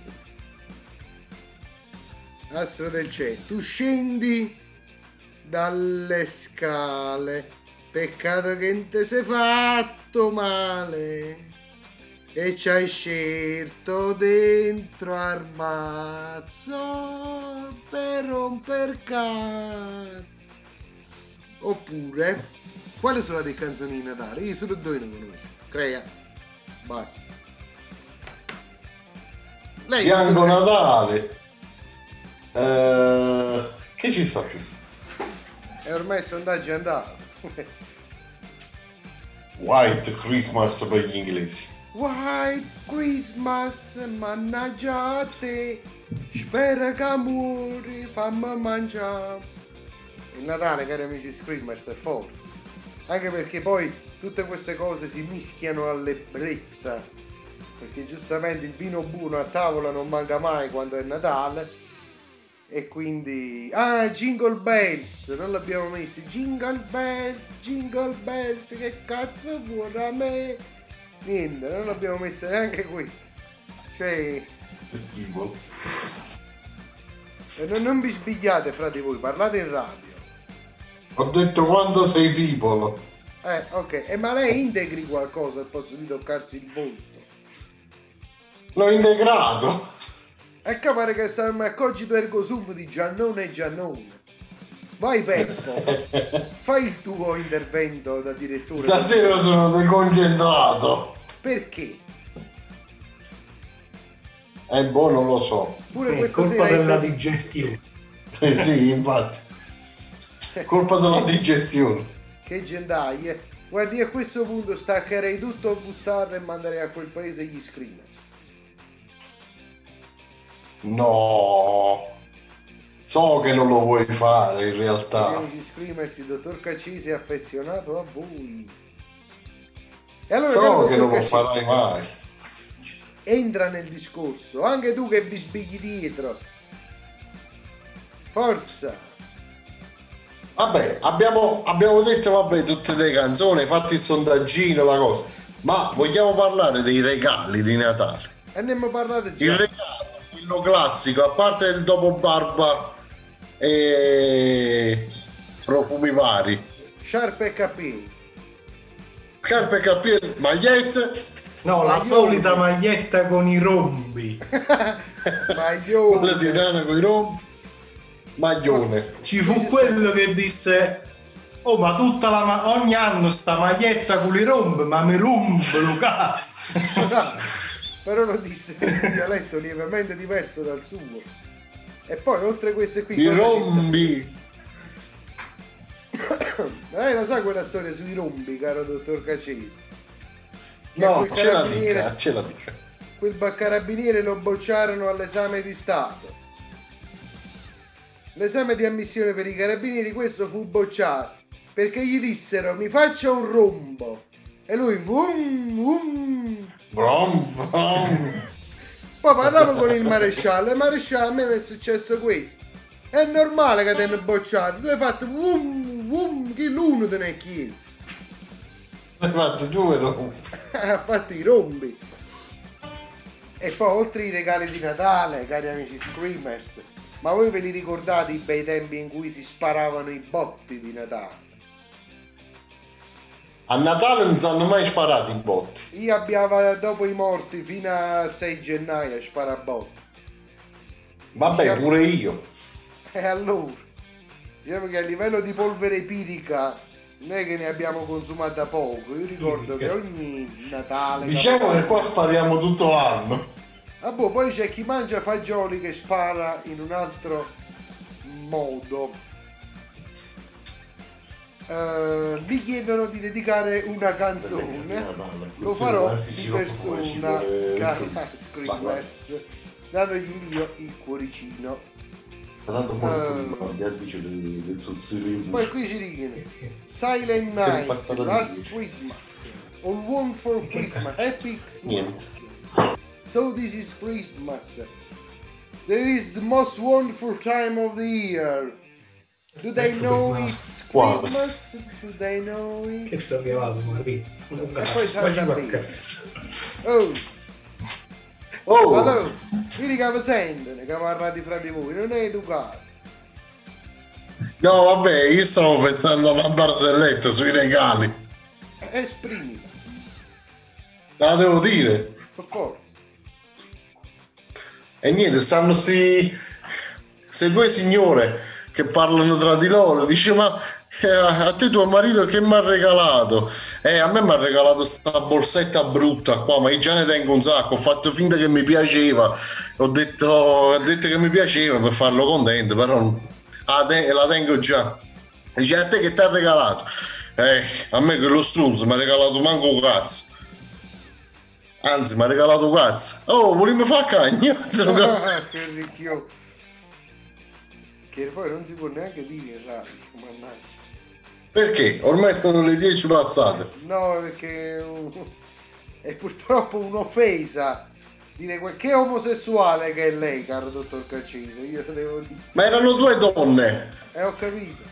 Astro del cielo. Tu scendi dalle scale. Peccato che non ti sei fatto male. E ci hai scelto dentro al mazzo per romper cazzo. Oppure, quali sono le canzoni di Natale? Io solo due ne conosco. Crea. Basta. Lei Bianco Natale. Eh, che ci sta più? E ormai il sondaggio è andato. White Christmas per gli inglesi. White Christmas, mannaggia a te. Spero che amori, fammi mangiare. Il Natale, cari amici Screamers, è forte. Anche perché poi tutte queste cose si mischiano all'ebbrezza. Perché giustamente il vino buono a tavola non manca mai quando è Natale. E quindi... Ah, Jingle Bells! Non l'abbiamo messo. Jingle Bells, Jingle Bells, che cazzo vuole a me? Niente, non l'abbiamo messo neanche qui. Cioè... E non, non vi sbigliate fra di voi, parlate in radio. Ho detto quando sei people. Eh, ok. E ma lei integri qualcosa al posto di toccarsi il volto? L'ho integrato. E capare che stiamo a cogito ergo sum di Giannone e Giannone. Vai Peppo, fai il tuo intervento da direttore. Stasera sono deconcentrato. Perché? Eh, boh, non lo so. Pure È questa colpa sera della hai- digestione. Eh, sì, infatti. Colpa della digestione. che gentaglie. Guardi, a questo punto staccherei tutto il bustardo e manderei a quel paese gli screamers. No, so che non lo vuoi fare in realtà. screamers, il dottor Cacisi è affezionato a voi. E allora, So caro che non lo Cacisi, farai mai. entra nel discorso, anche tu che vi sbigli dietro. Forza! Vabbè, abbiamo, abbiamo detto vabbè tutte le canzoni, fatti il sondaggino, la cosa. Ma vogliamo parlare dei regali di Natale? E ne abbiamo parlato Il già. regalo, quello classico, a parte il dopo barba e profumi vari. Sharp e. Scarpe e capelli, magliette. No, la Maglioni. solita maglietta con i rombi. Maglioni. Quella di rana con i rombi. Maglione. Ci fu quello che disse: Oh, ma tutta la ma- ogni anno sta maglietta con i rombi, ma mi rompe lo cazzo. Però lo disse in un dialetto lievemente diverso dal suo. E poi oltre a queste qui... I rombi. Eh, la sa quella storia sui rombi, caro dottor Cacesi? Che No, ce la dica, ce la dica. Quel carabiniere lo bocciarono all'esame di Stato. L'esame di ammissione per i carabinieri, questo fu bocciato perché gli dissero mi faccia un rombo. E lui, vum, vum. Brom, brom. Poi parlavo con il maresciallo e il maresciallo a me mi è successo questo. È normale che ti hanno bocciato, tu hai fatto vum, vum, chi l'uno te ne ha chiesto. Hai fatto due rombi. ha fatto i rombi. E poi oltre i regali di Natale, cari amici screamers, ma voi ve li ricordate i bei tempi in cui si sparavano i botti di Natale? A Natale non si hanno mai sparato i botti. Io abbiamo dopo i morti fino a 6 gennaio sparabotti. Vabbè, Diciamo- pure io. E allora, diciamo che a livello di polvere pirica non è che ne abbiamo consumata poco. Io ricordo che ogni Natale... Diciamo che qua spariamo tutto l'anno. Ah boh, poi c'è chi mangia fagioli che spara in un altro modo. Eh, mi chiedono di dedicare una canzone. Lo farò di persona, cara Screamers. Dato gli invio il cuoricino. Eh, poi qui ci dicono Silent Night, Last. Christmas, All One for Christmas, Happy. Christmas. So this is Christmas. There is the most wonderful time of the year. Do they know it's? Christmas? Do they know it? Che sto chiamato Maria. E poi salta Ma lì. Oh, Oh, allora, quelli che vi sentono, che parlate fra di voi, non è educato. no, vabbè, io stavo pensando alla barzelletta sui regali. Esprimila, La devo dire. per forza. E niente, stanno sti... Se due signore che parlano tra di loro, dice ma eh, a te tuo marito che mi ha regalato? Eh, a me mi ha regalato sta borsetta brutta qua, ma io già ne tengo un sacco, ho fatto finta che mi piaceva, ho detto, ho detto che mi piaceva per farlo contento, però la, te- la tengo già. Dice a te che ti ha regalato? Eh, a me quello struzzo mi ha regalato manco cazzo. Anzi, mi ha regalato cazzo. Oh, volevi fare cagna? Ah, che ricchio. Che poi non si può neanche dire in radio, mannaggia. Perché? Ormai sono le 10 passate. No, perché è purtroppo un'offesa dire che omosessuale che è lei, caro dottor Caccese, io devo dire. Ma erano due donne. E ho capito.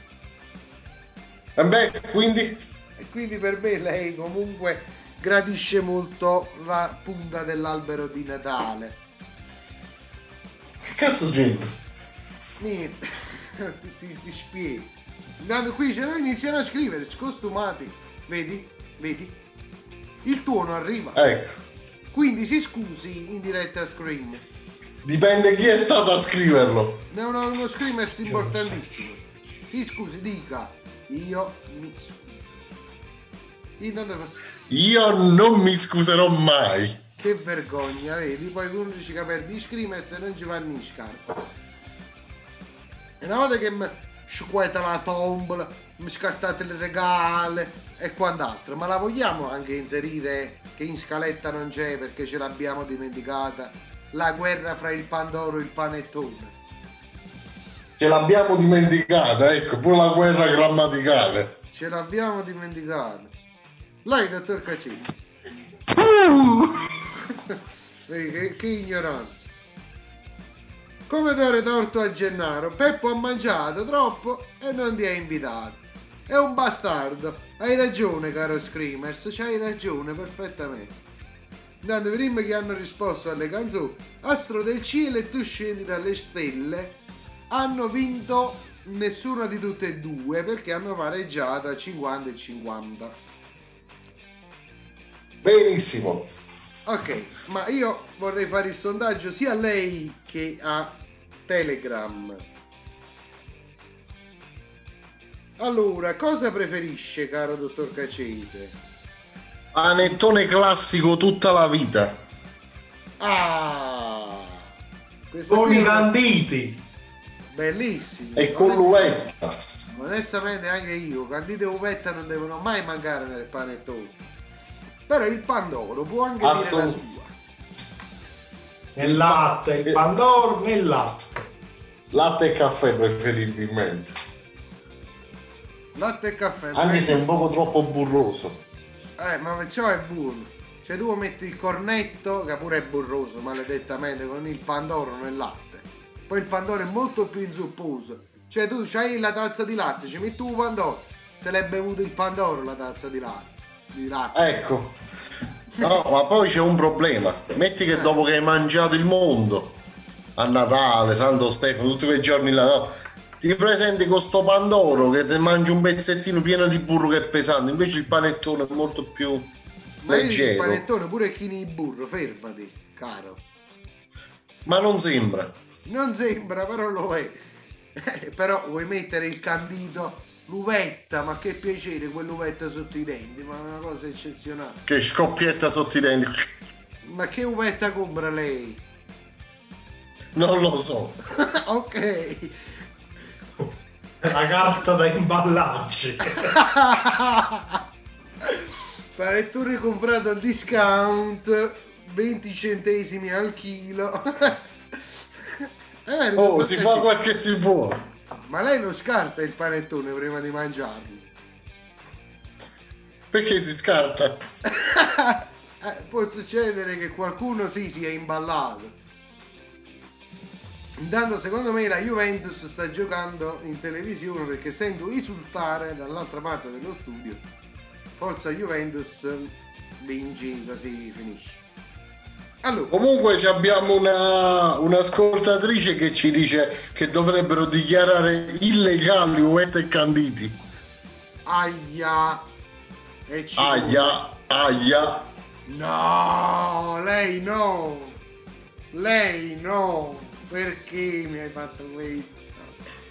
E beh, quindi? E quindi per me lei comunque gradisce molto la punta dell'albero di Natale. Che cazzo c'entra? Niente, ti, ti, ti spiego. Intanto qui ce lo iniziano a scrivere, costumati. Vedi? Vedi? Il tuo non arriva. Ecco. Quindi si scusi in diretta a Scream. Dipende chi è stato a scriverlo. È uno, uno Screamer importantissimo. Si scusi, dica. Io mi scuso. Intanto Io non mi scuserò mai. Che vergogna, vedi? Poi uno dice che perdi i Screamers e non ci vanno in scarpa. E una volta che m- scueta la tombola, mi scartate le regale e quant'altro. Ma la vogliamo anche inserire che in scaletta non c'è perché ce l'abbiamo dimenticata? La guerra fra il Pandoro e il panettone. Ce l'abbiamo dimenticata, ecco, pure la guerra grammaticale. Ce l'abbiamo dimenticata. Lei, dottor Cacini. Vedi che, che ignorante. Come dare torto a Gennaro? Peppo ha mangiato troppo e non ti ha invitato. È un bastardo. Hai ragione, caro Screamers, c'hai ragione perfettamente. Intanto prima che hanno risposto alle canzoni, Astro del cielo e tu scendi dalle stelle, hanno vinto nessuna di tutte e due perché hanno pareggiato a 50 e 50. Benissimo. Ok, ma io vorrei fare il sondaggio sia a lei che a Telegram. Allora, cosa preferisce, caro dottor Cacese? Panettone classico tutta la vita. Ah! Con i canditi Bellissimi. e con l'uvetta. Onestamente anche io, candite e uvetta non devono mai mancare nel panettone. Però il pandoro può anche dire la Assolut- sua. Nel latte, il pandoro nel latte. Latte e caffè preferibilmente. Latte e caffè. Anche se è un poco troppo burroso. Eh, ma ciò è buono. Cioè tu metti il cornetto, che pure è burroso, maledettamente, con il pandoro nel latte. Poi il pandoro è molto più inzupposo. Cioè tu c'hai la tazza di latte, ci metti un pandoro. Se l'è bevuto il pandoro la tazza di latte. Latte. Ecco. No, ma poi c'è un problema. Metti che dopo che hai mangiato il mondo, a Natale, Santo Stefano, tutti quei giorni là, no? Ti presenti con sto pandoro che ti mangi un pezzettino pieno di burro che è pesante, invece il panettone è molto più Ma dico il leggero. panettone pure chini di burro, fermati, caro. Ma non sembra. Non sembra, però lo è. Eh, però vuoi mettere il candito, l'uvetta, ma che piacere quell'uvetta sotto i denti, ma è una cosa eccezionale. Che scoppietta sotto i denti. Ma che uvetta compra lei? Non lo so. ok. La carta da imballaggi. Panettone comprato al discount, 20 centesimi al chilo. Vero, Oh, si fa quel che si può. Ma lei lo scarta il panettone prima di mangiarlo? Perché si scarta? Eh, può succedere che qualcuno sì sia imballato. Intanto secondo me la Juventus sta giocando in televisione perché sento esultare dall'altra parte dello studio. Forza Juventus vinci così finisce. Allora, Comunque abbiamo una, un'ascoltatrice che ci dice che dovrebbero dichiarare illegali uvetta e canditi. aia. E ci Aia, aia. No, lei no. Lei no. Perché mi hai fatto questo?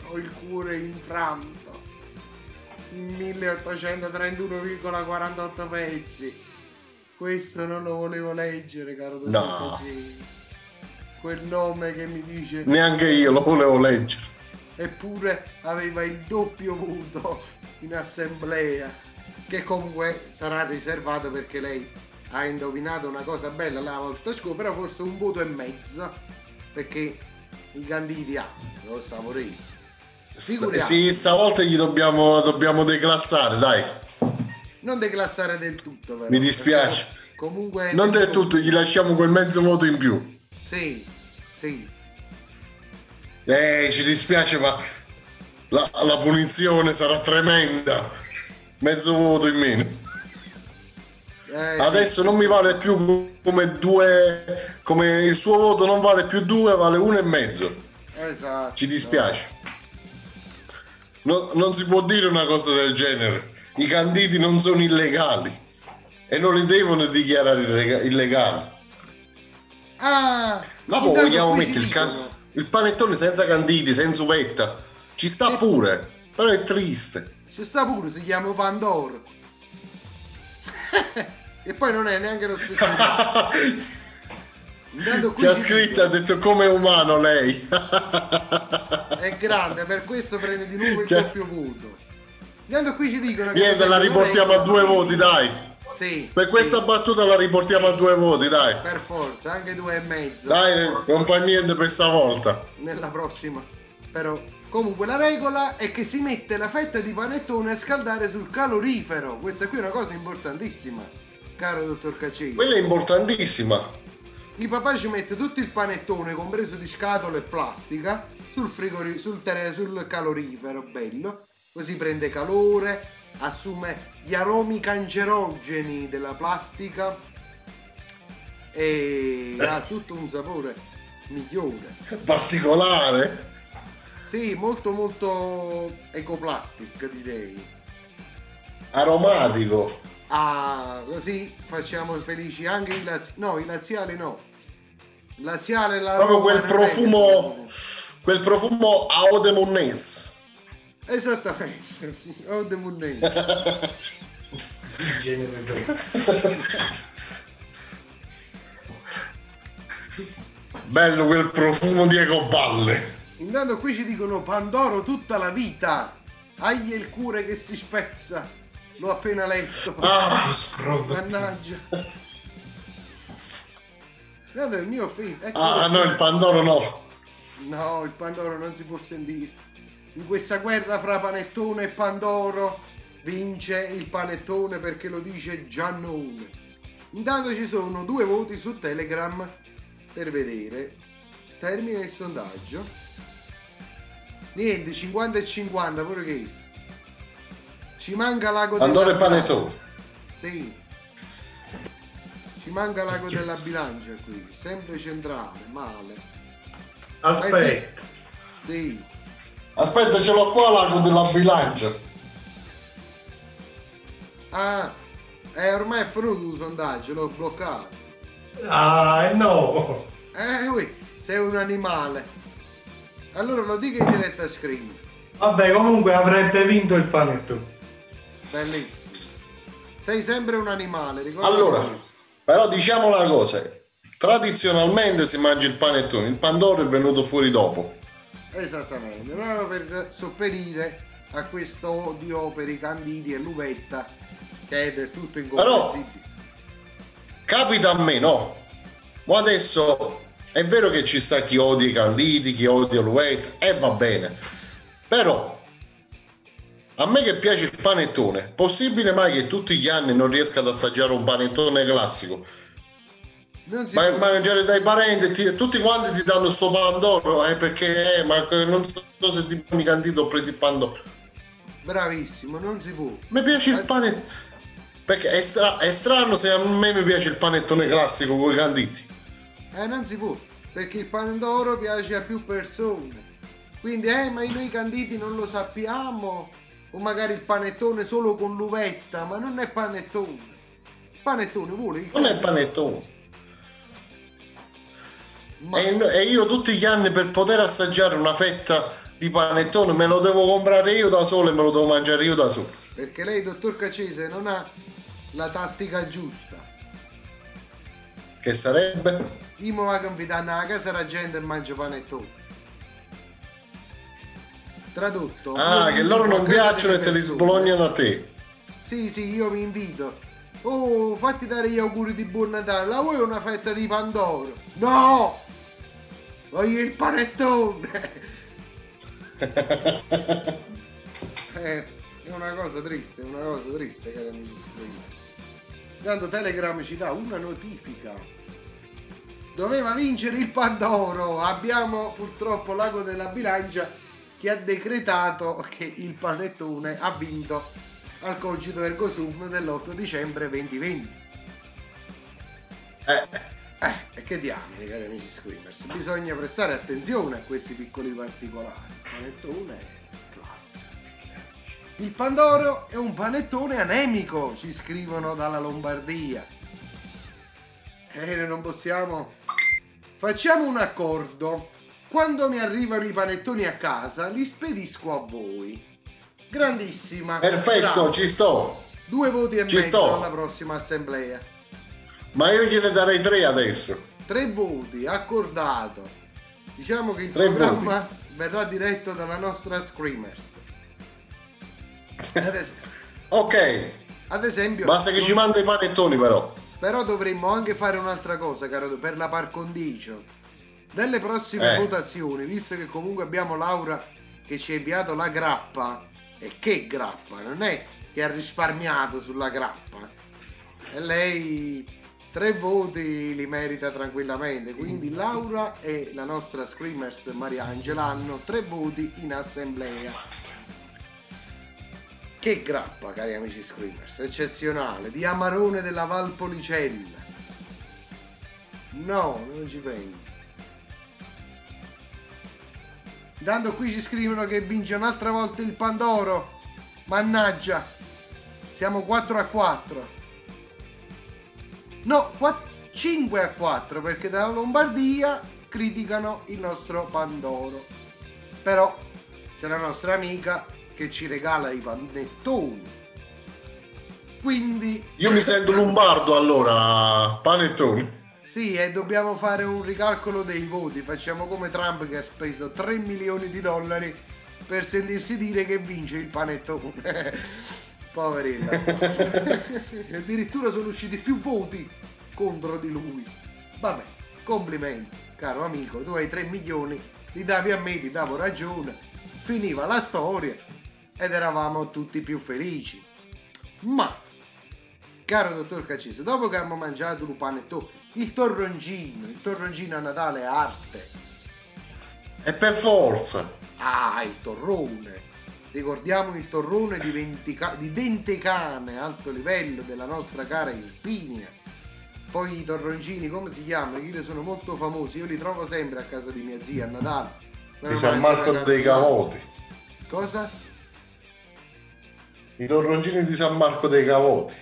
Ho il cuore infranto. In 1831,48 pezzi. Questo non lo volevo leggere, caro dottor No. Quel nome che mi dice Neanche io lo volevo leggere. eppure aveva il doppio voto in assemblea che comunque sarà riservato perché lei ha indovinato una cosa bella la volta scorsa però forse un voto e mezzo perché i candidi ha lo saporino. Sì, stavolta gli dobbiamo, dobbiamo declassare, dai. Non declassare del tutto però Mi dispiace. comunque Non del tutto, gli lasciamo quel mezzo voto in più. sì sì Eh, ci dispiace, ma la, la punizione sarà tremenda. Mezzo voto in meno. Eh, Adesso non mi vale più come due. Come il suo voto non vale più due, vale uno e mezzo. sì, esatto Ci dispiace. No- non si può dire una cosa del genere. I canditi non sono illegali e non li devono dichiarare illega- illegali. ah Dopo vogliamo mettere il, can- il panettone senza canditi, senza uvetta. Ci sta pure, però è triste. Ci sta pure, si chiama Pandoro. e poi non è neanche lo stesso. Ci scritto, ha detto come umano lei. È grande, per questo prende di nuovo il Cioè- doppio voto. Intanto qui ci dicono che Niente, la riportiamo a due voti, dai. Sì, Per questa battuta la riportiamo a due voti, dai. per forza, anche due e mezzo. Dai, non fa niente per stavolta. Nella prossima. Però, comunque, la regola è che si mette la fetta di panettone a scaldare sul calorifero. Questa qui è una cosa importantissima, caro dottor Cacesi. Quella è importantissima. Il papà ci mette tutto il panettone, compreso di scatola e plastica, sul, frigori- sul, tele- sul calorifero, bello. Così prende calore, assume gli aromi cancerogeni della plastica e ha tutto un sapore migliore. Particolare. Sì, molto molto ecoplastic direi. Aromatico. Ah, così facciamo felici anche i laziali. No, i laziali no. Laziale la Proprio quel profumo. Quel profumo a Eau Esattamente. Oh, the Munnense. Bello quel profumo di ecoballe. Intanto qui ci dicono Pandoro tutta la vita. Agli il cuore che si spezza. L'ho appena letto. Ah, Mannaggia. Guarda il mio face. ecco Ah, no, il Pandoro no. No, il Pandoro non si può sentire. In questa guerra fra Panettone e Pandoro vince il Panettone perché lo dice Giannone. Intanto ci sono due voti su Telegram per vedere. Termina il sondaggio. Niente, 50 e 50, pure questo. Ci manca l'ago Pandoro della e Panettone. Sì. Ci manca l'ago della bilancia qui, sempre centrale, male. Aspetta. Sì. Aspetta, ce l'ho qua l'ago della bilancia. Ah, eh, ormai è finito il sondaggio, l'ho bloccato. Ah, no. Eh, ui, sei un animale. Allora lo dica in diretta screen. Vabbè, comunque avrebbe vinto il panettone. Bellissimo. Sei sempre un animale, ricorda Allora, questo. però diciamo una cosa. Tradizionalmente si mangia il panettone, il Pandoro è venuto fuori dopo. Esattamente, proprio per sopperire a questo odio per i candidi e l'uvetta che è del tutto incomprensibile. Capita a me, no? Ma adesso è vero che ci sta chi odia i canditi, chi odia l'uvetta, e va bene. Però a me che piace il panettone, possibile mai che tutti gli anni non riesca ad assaggiare un panettone classico? Non si Ma può. mangiare dai parenti, ti- tutti quanti ti danno sto pandoro, eh, perché eh, ma non so se ti mi candito ho preso il pandoro. Bravissimo, non si può. Mi piace il panettone. Perché è, stra- è strano se a me mi piace il panettone classico con i canditi. Eh, non si può, perché il pandoro piace a più persone. Quindi, eh, ma noi canditi non lo sappiamo. O magari il panettone solo con l'uvetta, ma non è panettone. Il panettone vuole il Non è panettone. E, e io tutti gli anni per poter assaggiare una fetta di panettone me lo devo comprare io da solo e me lo devo mangiare io da solo. Perché lei, dottor Cacese, non ha la tattica giusta. Che sarebbe? Io mi va a confidare nella casa della gente e mangio panettone. Tradotto. Ah, che loro non piacciono e te li sbolognano a te. Sì, sì, io mi invito. Oh, fatti dare gli auguri di buon Natale. La vuoi una fetta di Pandoro? No! Voglio il panettone! eh, è una cosa triste, è una cosa triste, cari amici streamers. Intanto Telegram ci dà una notifica. Doveva vincere il Pandoro. Abbiamo purtroppo l'ago della bilancia che ha decretato che il panettone ha vinto al cogito ergo sum dell'8 dicembre 2020. Eh, che diamine, cari amici screamers, bisogna prestare attenzione a questi piccoli particolari. Il panettone è classico. Il Pandoro è un panettone anemico, ci scrivono dalla Lombardia. Eh, non possiamo... Facciamo un accordo. Quando mi arrivano i panettoni a casa, li spedisco a voi. Grandissima. perfetto, Bravo. ci sto. Due voti e Ci mezzo sto. alla prossima assemblea. Ma io gliene darei tre adesso. Tre voti, accordato. Diciamo che il Tre programma verrà diretto dalla nostra Screamers. Es- Ok, ad esempio, basta che ci manda i panettoni però. però dovremmo anche fare un'altra cosa, caro, per la par condicio. Nelle prossime Eh. votazioni, visto che comunque abbiamo Laura che ci ha inviato la grappa, e che grappa, non è che ha risparmiato sulla grappa. E lei tre voti li merita tranquillamente. Quindi Laura e la nostra Screamers Mariangela hanno tre voti in assemblea. Che grappa, cari amici Screamers, eccezionale, di Amarone della Valpolicella. No, non ci penso. Intanto qui ci scrivono che vince un'altra volta il Pandoro. Mannaggia. Siamo 4 a 4. No, 5 a 4 perché dalla Lombardia criticano il nostro Pandoro. Però c'è la nostra amica che ci regala i panettoni. Quindi Io mi sento lombardo allora, panettoni. Sì, e dobbiamo fare un ricalcolo dei voti. Facciamo come Trump che ha speso 3 milioni di dollari per sentirsi dire che vince il panettone. Poverina. Addirittura sono usciti più voti contro di lui. Vabbè, complimenti, caro amico. Tu hai 3 milioni, li davi a me, ti davo ragione. Finiva la storia ed eravamo tutti più felici. Ma Caro dottor Cacese, dopo che abbiamo mangiato il panettone, il torroncino, il torroncino a Natale è arte. E per forza. Ah, il torrone. Ricordiamo il torrone di, ventica- di dente cane, alto livello della nostra cara Irpinia. Poi i torroncini, come si chiamano? Che sono molto famosi, io li trovo sempre a casa di mia zia a Natale. Di San Marco dei. Cavoti. Cosa? I torroncini di San Marco dei Cavoti.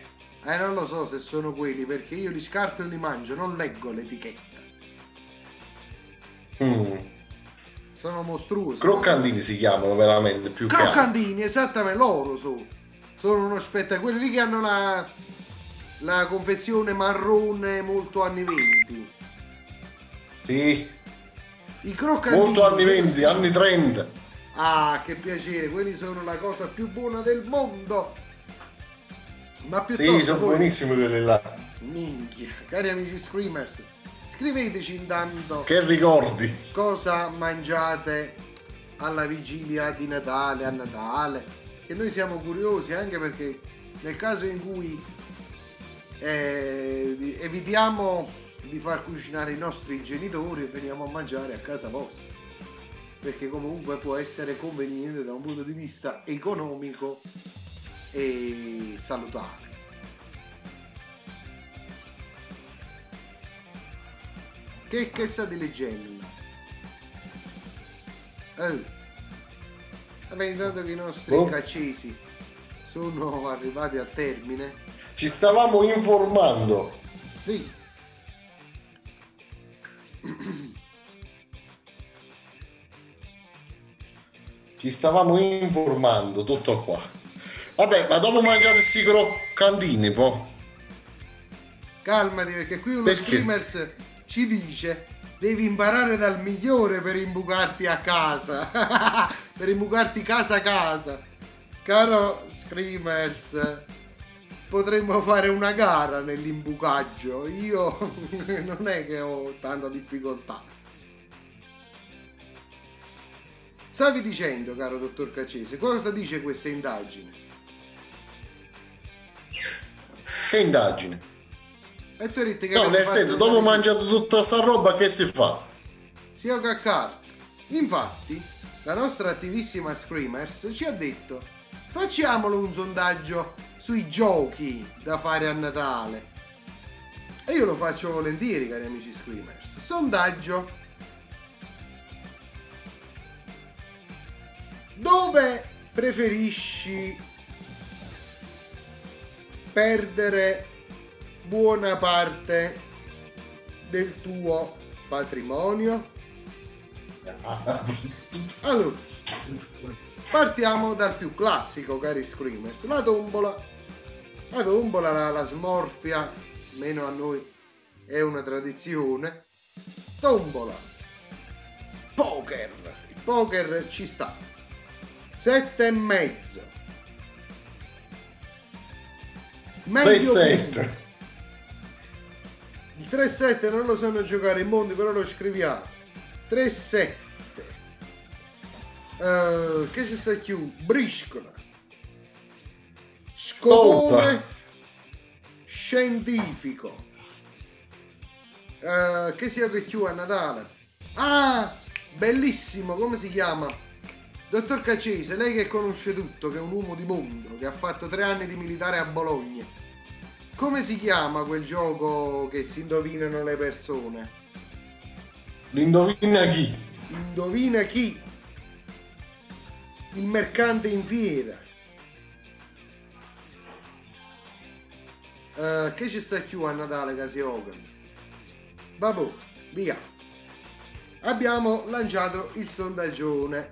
Eh, non lo so se sono quelli, perché io li scarto e li mangio, non leggo l'etichetta. Mm. Sono mostruosi. Croccantini si chiamano veramente più che altro. Croccantini, esattamente, loro sono. Sono uno spettacolo. Quelli lì che hanno la, la confezione marrone molto anni 20. Sì, I croccantini. molto anni 20, anni 30. Ah, che piacere, quelli sono la cosa più buona del mondo. Ma piuttosto Sì, sono voi- buonissimi quelli là. Minchia, cari amici Screamers, scriveteci intanto Che ricordi? cosa mangiate alla vigilia di Natale, a Natale, che noi siamo curiosi anche perché nel caso in cui eh, evitiamo di far cucinare i nostri genitori e veniamo a mangiare a casa vostra, perché comunque può essere conveniente da un punto di vista economico e salutare. Che, che state leggendo? Oh. Vabbè, intanto che i nostri Oh. caccesi sono arrivati al termine. Ci stavamo informando. Sì. Ci stavamo informando, tutto qua. Vabbè, ma dopo mangiate questi croccantini, po'. Calmati perché qui uno Perché? screamers ci dice devi imparare dal migliore per imbucarti a casa. per imbucarti casa a casa. Caro screamers, potremmo fare una gara nell'imbucaggio. Io non è che ho tanta difficoltà. Stavi dicendo, caro dottor Cacese, cosa dice questa indagine? Che indagine? E tu hai detto che No, nel senso, dopo un'analisi- mangiato tutta sta roba, che si fa? sia che a carta. Infatti, la nostra attivissima Screamers ci ha detto: facciamolo un sondaggio sui giochi da fare a Natale. E io lo faccio volentieri, cari amici Screamers. Sondaggio. Dove preferisci perdere buona parte del tuo patrimonio? Allora, partiamo dal più classico, cari Screamers, la tombola. La tombola, la, la smorfia, meno a noi, è una tradizione. tombola, poker. Il poker ci sta. Sette e mezzo. Meglio 3-7. Il 3-7 non lo sanno giocare in mondi, però lo scriviamo. 3-7. Eh, che ci sta più? Briscola. Scopone. Scientifico. Eh, che sia che più a Natale? Ah, bellissimo, come si chiama? Dottor Cacese, lei che conosce tutto, che è un uomo di mondo, che ha fatto tre anni di militare a Bologna. Come si chiama quel gioco che si indovinano le persone? L'indovina chi? Indovina chi? Il mercante in fiera. Eh, che ci sta più a Natale che si gioca? Vabbè, via. Abbiamo lanciato il sondaggione.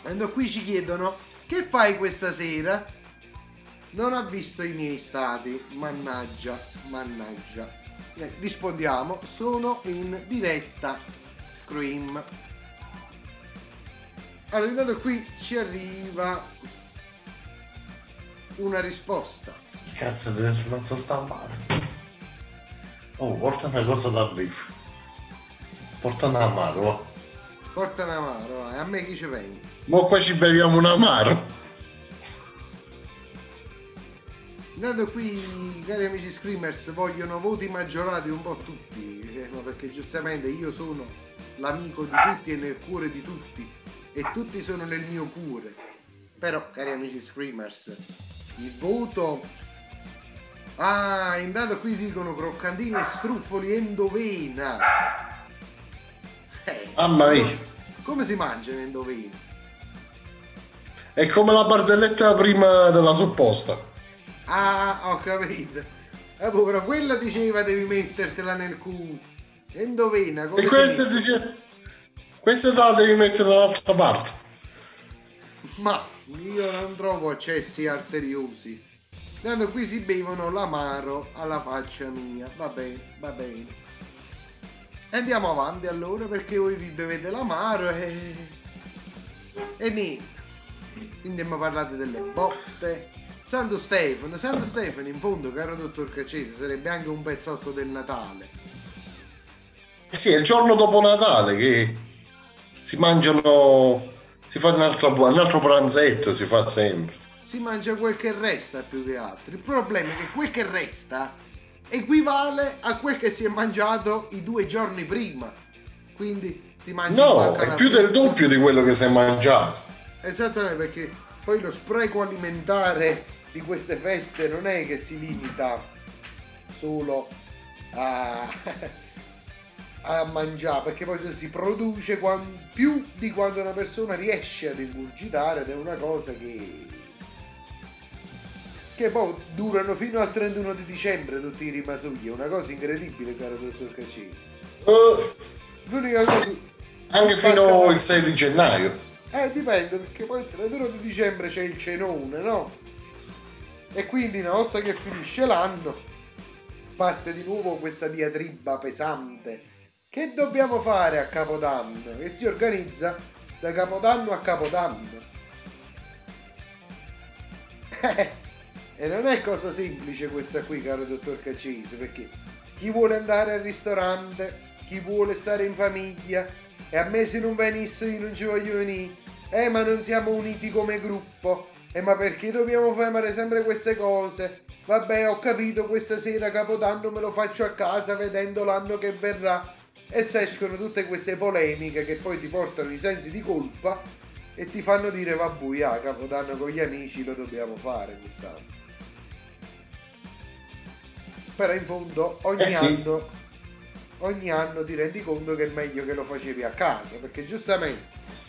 Quando qui ci chiedono che fai questa sera? Non ha visto i miei stati. Mannaggia, mannaggia. Eh, Rispondiamo, sono in diretta. Scream. Allora, intanto qui ci arriva una risposta. Cazzo, non so stampare. Oh, porta una cosa da beef. Porta un amaro. Porta un amaro, vai. a me chi ci pensi? Mo qua ci beviamo un amaro. Intanto qui, cari amici screamers, vogliono voti maggiorati un po' tutti, eh, perché giustamente io sono l'amico di tutti e nel cuore di tutti, e tutti sono nel mio cuore. Però, cari amici screamers, il voto... Ah, intanto qui dicono croccantini e struffoli endovena. Eh, Mamma mia. come si mangiano endovena? È come la barzelletta prima della supposta. Ah, ho capito. Eh, però quella diceva devi mettertela nel culo. Endovena, come E questa mette? dice... Questa te la devi mettere dall'altra parte. Ma io non trovo accessi arteriosi. Tanto qui si bevono l'amaro alla faccia mia. Va bene, va bene. Andiamo avanti allora perché voi vi bevete l'amaro e... E niente. Quindi abbiamo parlato delle botte. Santo Stefano, Santo Stefano in fondo, caro dottor Cacese, sarebbe anche un pezzotto del Natale. Eh sì, è il giorno dopo Natale che si mangiano... Si fa un altro, un altro pranzetto, si fa sempre. si mangia quel che resta più che altro. Il problema è che quel che resta equivale a quel che si è mangiato i due giorni prima. Quindi ti mangi No, è più del doppio di quello che si è mangiato. Esattamente perché poi lo spreco alimentare di queste feste non è che si limita solo a, a mangiare, perché poi si produce quan- più di quando una persona riesce ad ingurgitare ed è una cosa che che poi durano fino al 31 di dicembre tutti i rimasugli, è una cosa incredibile caro dottor Cacese. Eh, L'unica cosa... anche fino al 6 di gennaio. Eh, dipende, perché poi il 31 di dicembre c'è il cenone, no? E quindi una volta che finisce l'anno, parte di nuovo questa diatriba pesante. Che dobbiamo fare a Capodanno? Che si organizza da Capodanno a Capodanno. E non è cosa semplice questa qui, caro dottor Cacese, perché chi vuole andare al ristorante, chi vuole stare in famiglia, e a me se non venisse io non ci voglio venire. Eh, ma non siamo uniti come gruppo. Eh, ma perché dobbiamo fare sempre queste cose? Vabbè, ho capito, questa sera Capodanno me lo faccio a casa vedendo l'anno che verrà. E si escono tutte queste polemiche che poi ti portano i sensi di colpa e ti fanno dire vabbè, ah, Capodanno con gli amici lo dobbiamo fare quest'anno. Però in fondo ogni Eh sì. anno ogni anno ti rendi conto che è meglio che lo facevi a casa, perché giustamente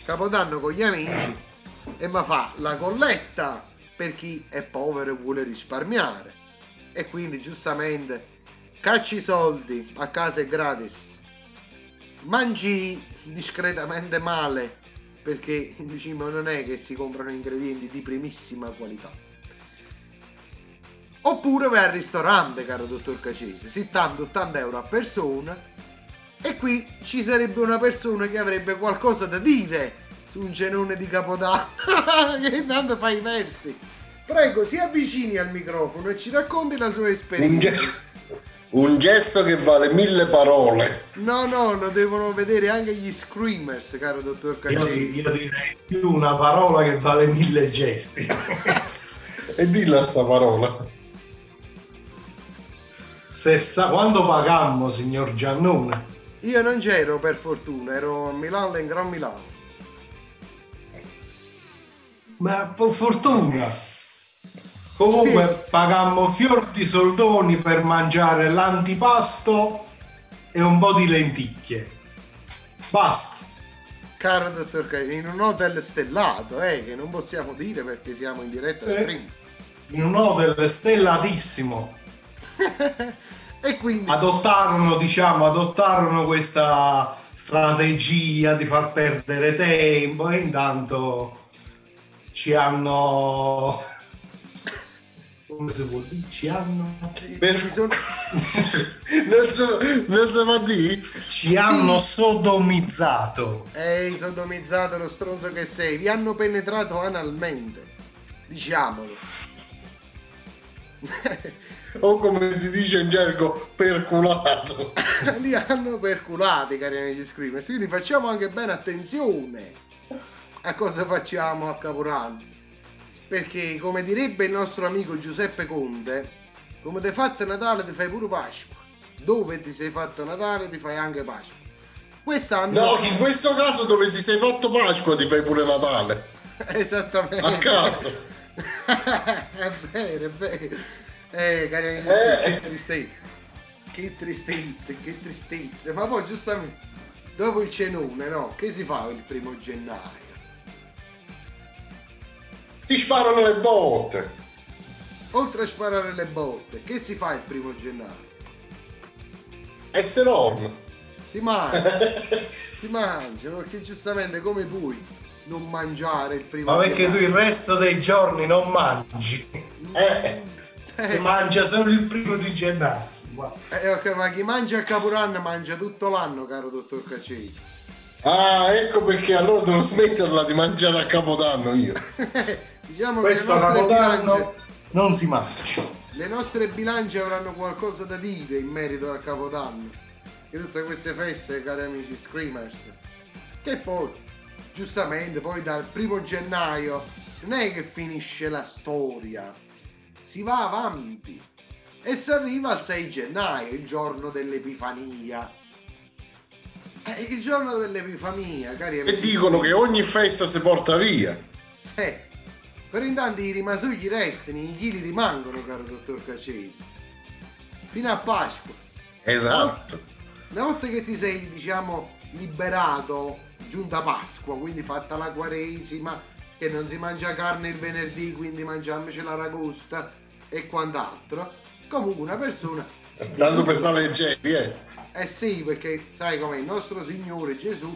Capodanno con gli amici e ma fa la colletta per chi è povero e vuole risparmiare. E quindi giustamente cacci i soldi, a casa è gratis. Mangi discretamente male, perché diciamo non è che si comprano ingredienti di primissima qualità. Oppure vai al ristorante, caro dottor Cacese, 70-80 euro a persona E qui ci sarebbe una persona che avrebbe qualcosa da dire su un cenone di Capodanno. che intanto fa i versi. Prego, si avvicini al microfono e ci racconti la sua Un, esperienza. ge- un gesto che vale mille parole. No, no, lo devono vedere anche gli screamers, caro dottor Io, Caccesi. io direi più una parola che vale mille gesti. E dilla sta parola. Se sa quando pagammo, signor Giannone? Io non c'ero per fortuna, ero a Milano in Gran Milano. Ma per fortuna. Comunque pagammo fior di soldoni per mangiare l'antipasto e un po' di lenticchie. Basta. Caro dottor Caccesi, in un hotel stellato, eh, che non possiamo dire perché siamo in diretta Eh. stream. In un hotel stellatissimo. E quindi adottarono, diciamo, adottarono questa strategia di far perdere tempo e intanto ci hanno come si può dire? Ci hanno sono... non, si, non si può dire? ci hanno sodomizzato. Ehi, sodomizzato lo stronzo che sei, vi hanno penetrato analmente. Diciamolo. O come si dice in gergo, perculato. Li hanno perculati, cari amici screamers. Quindi facciamo anche bene attenzione a cosa facciamo a Capodanno. Perché, come direbbe il nostro amico Giuseppe Conte, come ti hai fatto Natale ti fai pure Pasqua. Dove ti sei fatto Natale ti fai anche Pasqua. Quest'anno... No, in questo caso dove ti sei fatto Pasqua ti fai pure Natale. Esattamente. A caso. è vero, è vero. Eh, cari amici, Eh. che tristezza. Che tristezza, che tristezza. Ma poi giustamente, dopo il cenone, no? Che si fa il primo gennaio? Ti sparano le botte. Oltre a sparare le botte, che si fa il primo gennaio? Essere orm. Si mangia. si mangia, perché giustamente come puoi non mangiare il primo Ma perché tu gennaio? il resto dei giorni non mangi? Eh, Si mangia solo il primo di gennaio. Eh, ok, ma chi mangia a Capodanno mangia tutto l'anno, caro dottor Caccesi. Ah, ecco perché allora devo smetterla di mangiare a Capodanno io. Diciamo Questo che Capodanno bilance, non si mangia. le nostre bilance avranno qualcosa da dire in merito al Capodanno. Che tutte queste feste, cari amici screamers. Che poi, giustamente, poi dal primo gennaio non è che finisce la storia. Si va avanti. E si arriva al 6 gennaio, il giorno dell'Epifania. Eh, il giorno dell'Epifania, cari amici. E dicono che ogni festa si porta via. Sì. Però intanto i rimasugli restano, i chili rimangono, caro dottor Caccesi. Fino a Pasqua. Esatto. Una volta che ti sei, diciamo, liberato, giunta Pasqua, quindi fatta la quaresima, che non si mangia carne il venerdì, quindi mangiamoci l'aragosta e quant'altro. Comunque una persona... Tanto per stare leggeri, eh. eh sì, perché sai come il nostro Signore Gesù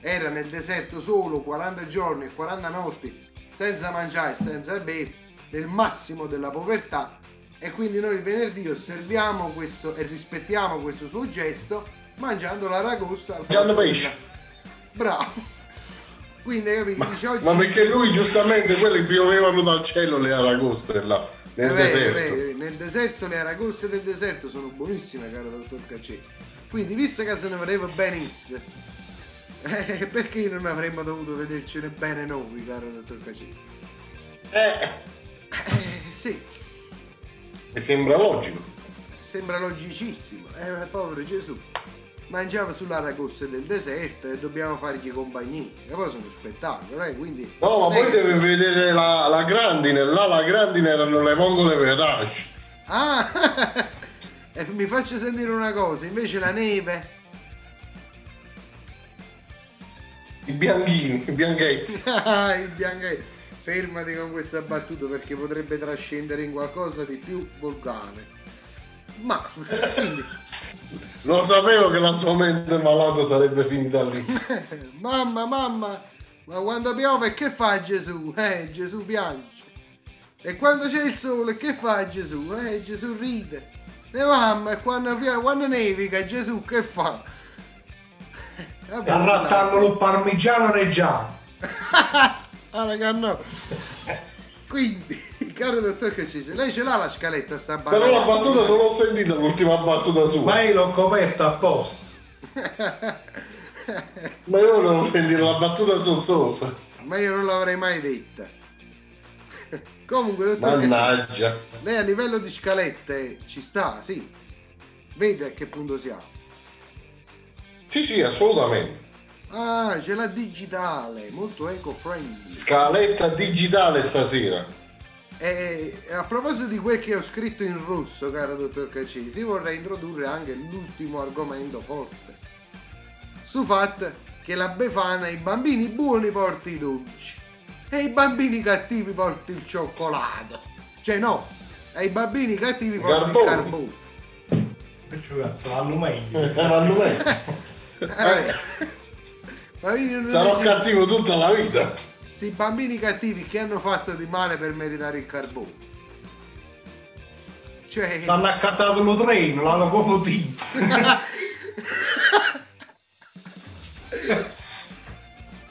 era nel deserto solo 40 giorni e 40 notti senza mangiare e senza bere, nel massimo della povertà. E quindi noi il venerdì osserviamo questo e rispettiamo questo suo gesto mangiando l'aragosta Mangiando pesce. Bravo. Quindi capito? Dice oggi... Ma perché lui giustamente quelli piovevano dal cielo le aragoste là, nel è deserto. vero, nel deserto le aragoste del deserto sono buonissime, caro dottor Cacce. Quindi, visto che se ne voleva benissimo, eh, perché non avremmo dovuto vedercene bene noi, caro dottor Cacce? Eh, Eh, sì, mi sembra logico. sembra logicissimo. Eh, povero Gesù. Mangiava sull'aragoste del deserto e dobbiamo fargli compagnia. E poi sono spettacolo, eh? Quindi. No, ma poi deve si- vedere la, la grandine, là la grandine erano le vongole veraci. Ah! e mi faccio sentire una cosa, invece la neve. I bianchini, i bianchetti. Il bianchetto. Fermati con questa battuta perché potrebbe trascendere in qualcosa di più volgare. Ma quindi, Lo sapevo che la tua mente malata sarebbe finita lì. mamma, mamma, ma quando piove che fa Gesù? Eh, Gesù piange. E quando c'è il sole che fa Gesù? Eh, Gesù ride. E mamma, e quando, piove, quando nevica Gesù che fa? Vabbè, Arrattando il parmigiano reggiano. Ah, raga, no. Quindi, caro dottor Cacese, lei ce l'ha la scaletta sta Però la battuta non l'ho sentita, l'ultima battuta sua. Ma io l'ho coperta apposta. Ma io volevo sentire la battuta zozzosa. Ma io non l'avrei mai detta. Comunque, dottor Cacese, Mannaggia. lei a livello di scalette ci sta, sì. Vede a che punto siamo. Sì, sì, assolutamente. Ah, ce l'ha digitale, molto eco-friendly. Scaletta digitale stasera. E a proposito di quel che ho scritto in russo, caro dottor Cacesi, vorrei introdurre anche l'ultimo argomento forte. Su fatto che la Befana ai bambini buoni porta i dolci e ai bambini cattivi porta il cioccolato. Cioè no, ai bambini cattivi porta il Carbone. carbone. Cioè, cazzo, vanno meglio. Eh, vanno meglio. Eh, Sarò cattivo tutta la vita. Sti bambini cattivi che hanno fatto di male per meritare il carbone. Cioè... Stanno accattato lo treno, la locomotiva.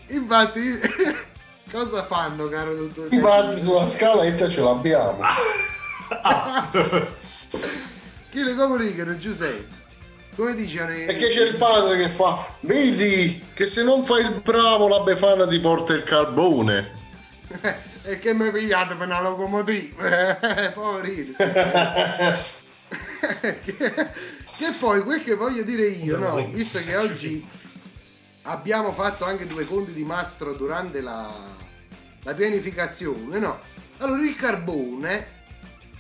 Infatti, cosa fanno, caro dottor Infatti sulla scaletta ce l'abbiamo. Chi le comunicano, Giuseppe? Come dicevano i- Perché c'è il padre che fa, vedi che se non fai il bravo la Befana ti porta il carbone. E che mi pigliate per una locomotiva? Poverini. sì. che, che poi, quel che voglio dire io, no? Visto che oggi abbiamo fatto anche due conti di mastro durante la, la pianificazione, no? Allora, il carbone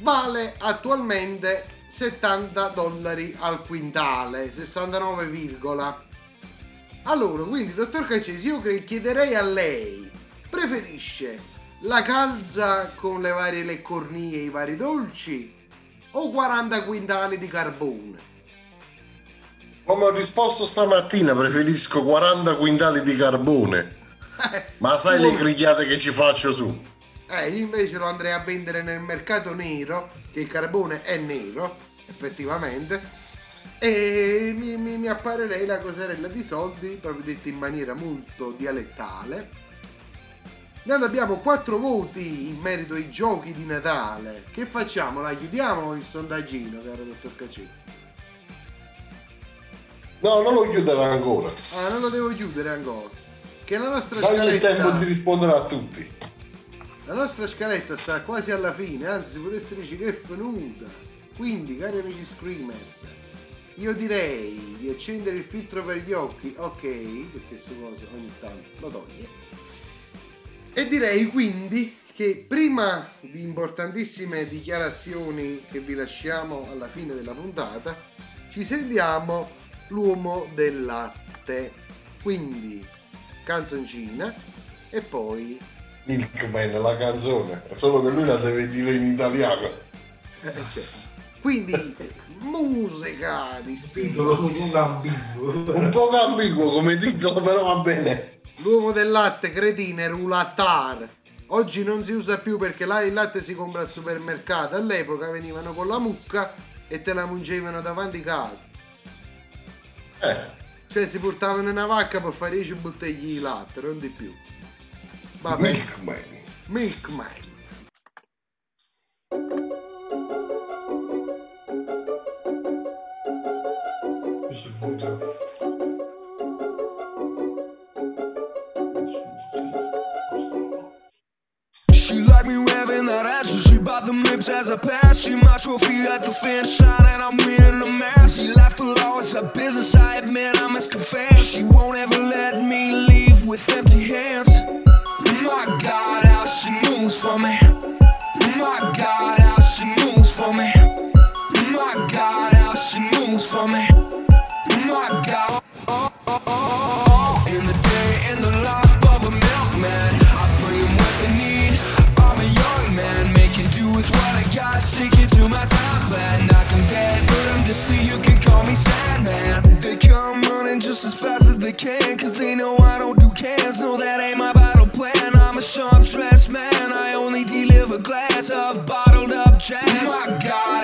vale attualmente 70 dollari al quintale, 69, virgola. Allora, quindi, dottor Caccesi, io chiederei a lei, preferisce la calza con le varie leccornie e i vari dolci o 40 quintali di carbone? Come ho risposto stamattina, preferisco 40 quintali di carbone. Ma sai le grigliate che ci faccio su? Eh, io invece lo andrei a vendere nel mercato nero, che il carbone è nero, effettivamente, e mi, mi, mi apparerei la coserella di soldi, proprio detto in maniera molto dialettale. Noi abbiamo 4 voti in merito ai giochi di Natale. Che facciamo? La chiudiamo il sondaggino, caro dottor Cacci? No, non lo chiuderò ancora. Ah, non lo devo chiudere ancora. Che la nostra Dai il scaletta... tempo di rispondere a tutti. La nostra scaletta sta quasi alla fine, anzi si potesse dire che è venuta. Quindi, cari amici screamers, io direi di accendere il filtro per gli occhi, ok, perché su cosa ogni tanto lo toglie. E direi quindi che prima di importantissime dichiarazioni che vi lasciamo alla fine della puntata, ci sentiamo l'uomo del latte. Quindi, canzoncina e poi Milkman, la canzone. Solo che lui la deve dire in italiano. Eh, certo. Quindi musica di Titolo un po' ambiguo. Un po' ambiguo come titolo, però va bene. L'uomo del latte cretine rulattar. Oggi non si usa più perché là il latte si compra al supermercato. All'epoca venivano con la mucca e te la mungevano davanti casa. Eh, Cioè si portavano una vacca per fare 10 bottiglie di latte, non di più. Va bene. Milkman. Milkman. She like me revving that ass, she bought them lips as a pass. She my trophy at the finish line, and I'm winning the match. She life will always a business, I admit I must confess. She won't ever let me leave with empty hands. My God, how she moves for me. My God, how she moves for me. My God, how she moves for me. My God. In the day, in the life of a milkman, I bring 'em what they need. I'm a young man, making do with what I got. Sticking to my time. You can call me Sandman. They come running just as fast as they can, cause they know I don't of bottled up jazz. My God,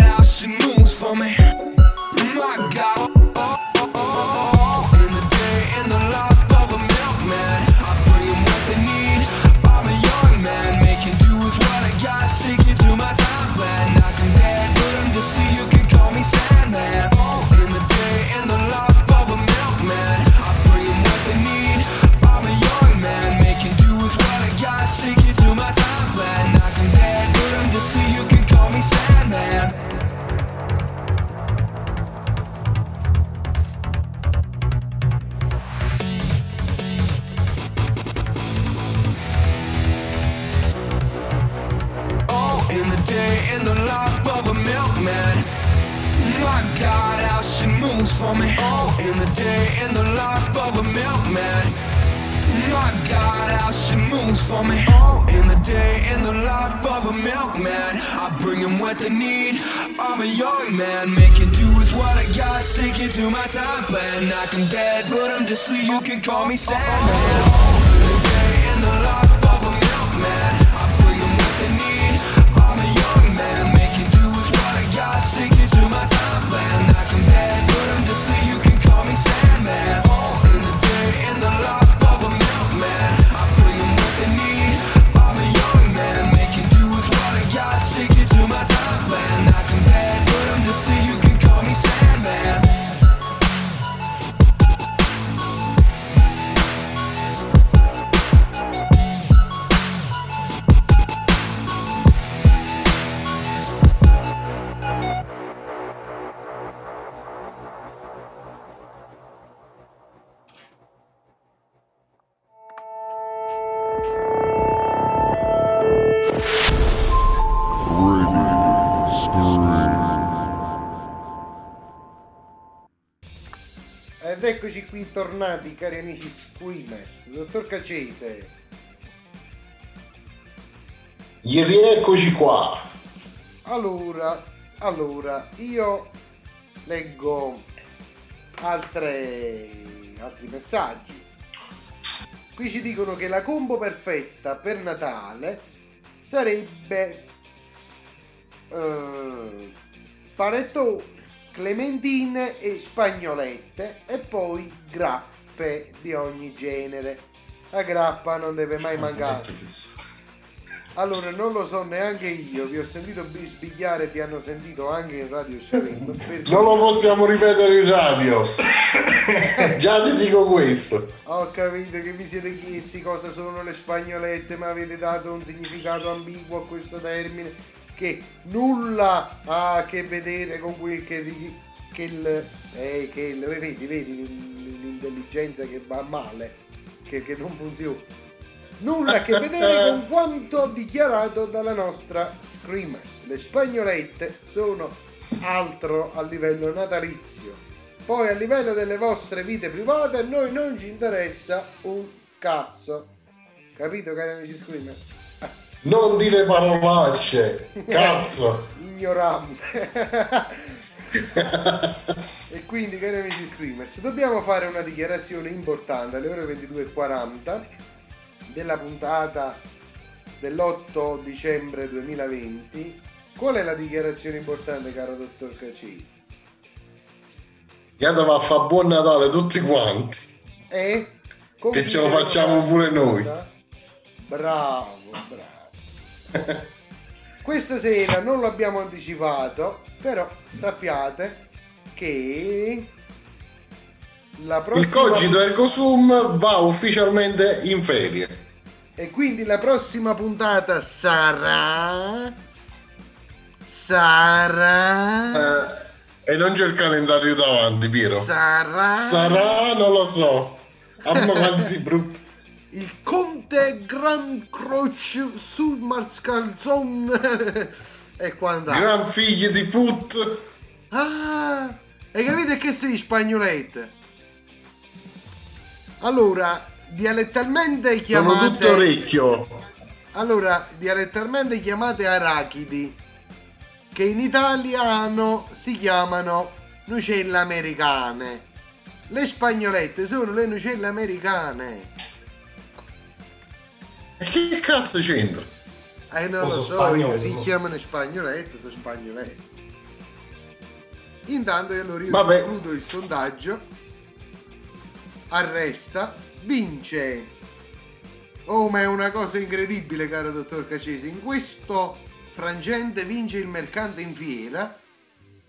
young man, making do with what I got. Sticking to my time plan. Knock 'em dead, put 'em to sleep. You can call me Sandman. The day, in the eccoci qui tornati, cari amici Screamers. Dottor Cacese, rieccoci qua. allora, allora, io leggo altre, altri messaggi. Qui ci dicono che la combo perfetta per Natale sarebbe eh, panettone, clementine e spagnolette e poi grappe di ogni genere. La grappa non deve mai mancare. Allora, non lo so neanche io, vi ho sentito bisbigliare vi hanno sentito anche in radio stream. per cui Non lo possiamo ripetere in radio. Già ti dico questo. Ho capito che vi siete chiesti cosa sono le spagnolette, ma avete dato un significato ambiguo a questo termine che nulla ha a che vedere con quel che, che il... Eh, che il vedi, vedi l- l'intelligenza che va male, che, che non funziona. Nulla a che vedere con quanto dichiarato dalla nostra Screamers. Le spagnolette sono altro a livello natalizio. Poi a livello delle vostre vite private a noi non ci interessa un cazzo. Capito cari amici Screamers? Non dire parolacce. Cazzo. Ignorante. e quindi cari amici Screamers, dobbiamo fare una dichiarazione importante alle ore 22.40 della puntata dell'8 dicembre 2020. Qual è la dichiarazione importante caro dottor Cacesi? Che va a fare buon Natale tutti quanti. E Che ce lo facciamo pure noi. Bravo, bravo. Questa sera non l'abbiamo anticipato, però sappiate che la prossima Il cogito ergo sum va ufficialmente in ferie. e quindi la prossima puntata sarà sarà E non c'è il calendario davanti, Piero. sarà Sarà, non lo so. Amma quanti brutto. Il conte Gran Croce sul Marscalzon e quant'altro. Gran figli di put. Ah, hai capito che sei spagnolette? Allora, dialettalmente Sono chiamate tutto orecchio. Allora, dialettalmente chiamate arachidi, che in italiano si chiamano nucelle americane. Le spagnolette sono le nucelle americane. E che cazzo c'entra? Eh, non O lo so, si no? chiamano spagnolette, sono spagnolette. Intanto io allora io Vabbè. concludo il sondaggio. Arresta, vince. Oh, ma è una cosa incredibile, caro dottor Cacesi. In questo frangente vince il mercante in fiera,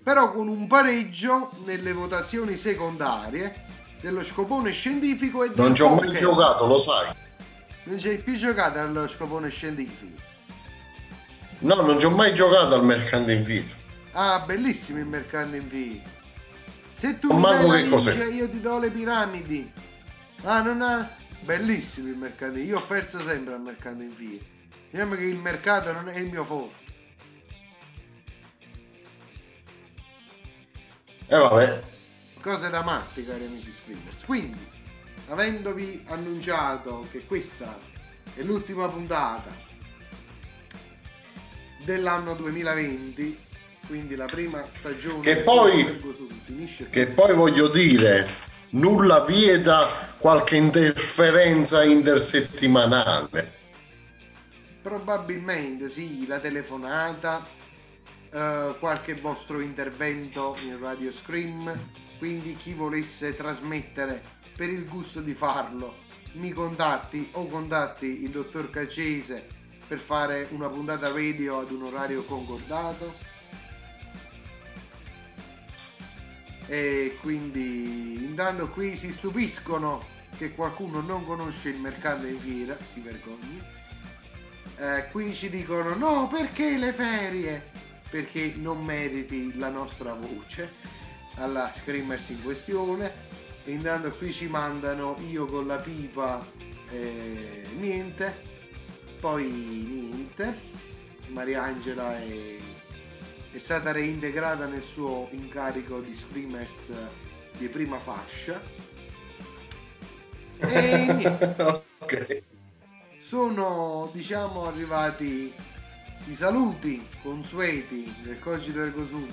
però con un pareggio nelle votazioni secondarie dello scopone scientifico e del Non ci ho mai giocato, lo sai. Non ci hai più giocato allo scopone scientifico. No, non ci ho mai giocato al mercante in fiera. Ah, bellissimo il mercante in fiera. Se tu Non mi dai che cos'è. vince, io ti do le piramidi. Ah, non ha... Bellissimo il mercante. Io ho perso sempre al mercante in fiera. Diciamo che il mercato non è il mio forte. E vabbè. cose da matti, cari amici screamers. Quindi, avendovi annunciato che questa è l'ultima puntata dell'anno 2020, quindi la prima stagione Che poi- finisce Che poi voglio dire, nulla vieta qualche interferenza intersettimanale. Probabilmente sì, la telefonata, eh, qualche vostro intervento in Radio Scream, quindi chi volesse trasmettere per il gusto di farlo mi contatti o contatti il dottor Cacese per fare una puntata radio ad un orario concordato. E quindi intanto qui si stupiscono che qualcuno non conosce il mercante in fiera, si vergogni. Eh, qui ci dicono no perché le ferie? Perché non meriti la nostra voce alla Screamers in questione. E intanto qui ci mandano io con la pipa eh, niente. Poi niente. Mariangela è, è stata reintegrata nel suo incarico di Screamers di prima fascia. E niente. ok. Sono, diciamo, arrivati i saluti consueti del Cogito Ergo Sum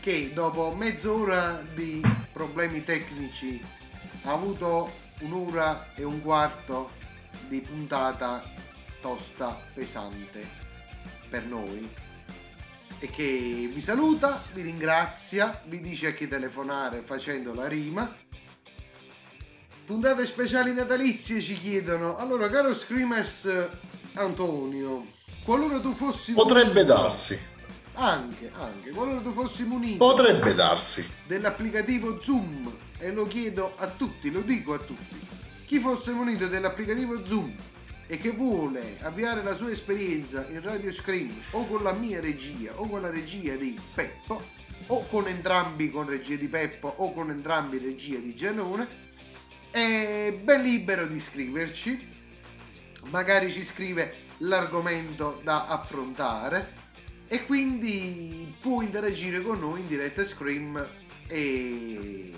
che dopo mezz'ora di problemi tecnici ha avuto un'ora e un quarto di puntata tosta, pesante per noi e che vi saluta, vi ringrazia, vi dice a chi telefonare facendo la rima Puntate speciali natalizie ci chiedono. Allora, caro Screamers Antonio, qualora tu fossi Potrebbe munito- darsi. Anche, anche, qualora tu fossi munito Potrebbe darsi. dell'applicativo Zoom, e lo chiedo a tutti, lo dico a tutti, chi fosse munito dell'applicativo Zoom e che vuole avviare la sua esperienza in Radio Scream o con la mia regia o con la regia di Peppo o con entrambi con regia di Peppo o con entrambi regia di Gianone è ben libero di scriverci. Magari ci scrive l'argomento da affrontare e quindi può interagire con noi in diretta Scream e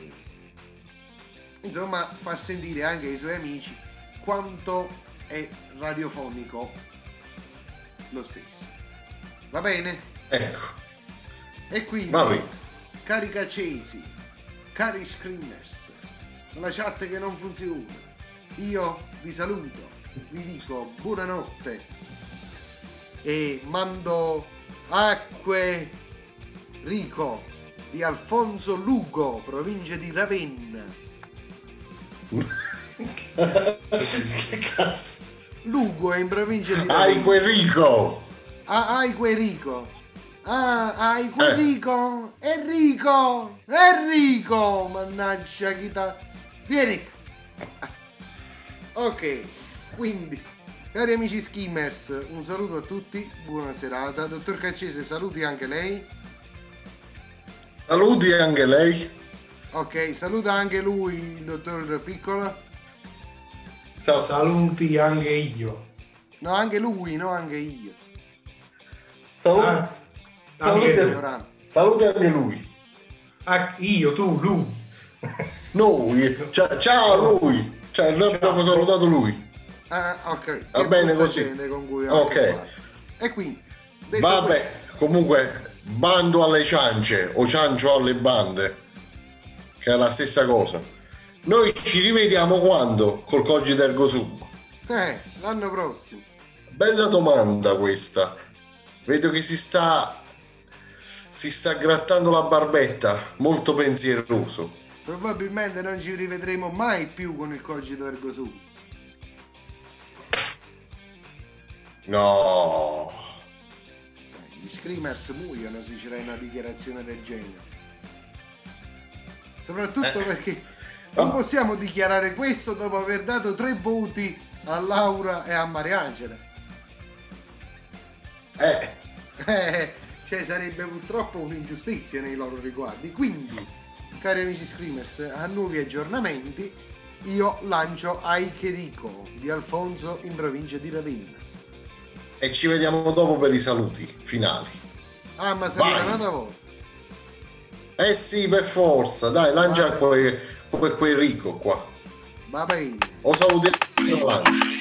insomma far sentire anche ai suoi amici quanto è radiofonico lo stesso va bene? ecco e quindi Va bene. cari cacesi cari screamers la chat che non funziona io vi saluto vi dico buonanotte e mando acque Rico di Alfonso Lugo provincia di Ravenna che cazzo? Lugo è in provincia di Ai Ravenna Querico! Ah, Aique Rico. Ah, Aique Rico. Enrico. Enrico. Mannaggia chi ta... Vieni. Ok, quindi, cari amici skimmers, un saluto a tutti, buona serata. Dottor Caccese, saluti anche lei. Saluti anche lei. Ok, saluta anche lui, il dottor Piccola. Saluti anche io. No, anche lui, no, anche io. Saluti, Ah, saluti, Ignorante. saluti anche lui. ah, io, tu, lui. Noi, cioè, ciao lui. Cioè, noi abbiamo salutato lui. Ah, ok. Va Che bene così. con cui Ok. E quindi, Vabbè, questo, comunque, bando alle ciance o ciancio alle bande, che è la stessa cosa. Noi ci rivediamo quando col Cogito Ergo Sum? eh, l'anno prossimo. Bella domanda questa. Vedo che si sta si sta grattando la barbetta, molto pensieroso. Probabilmente non ci rivedremo mai più con il cogito ergo sum. No. Gli screamers muoiono se c'era una dichiarazione del genere. Soprattutto Eh. perché non No. possiamo dichiarare questo dopo aver dato tre voti a Laura e a Mariangela. Eh, Eh, cioè sarebbe purtroppo un'ingiustizia nei loro riguardi. Quindi, cari amici screamers, a nuovi aggiornamenti, io lancio Aicherico di Alfonso in provincia di Ravenna. E ci vediamo dopo per i saluti finali. Ah, ma Vai. un'altra volta. Eh sì, per forza, dai, lancia quel, quel, quel ricco qua. Va bene. O salutiamo lo lancio.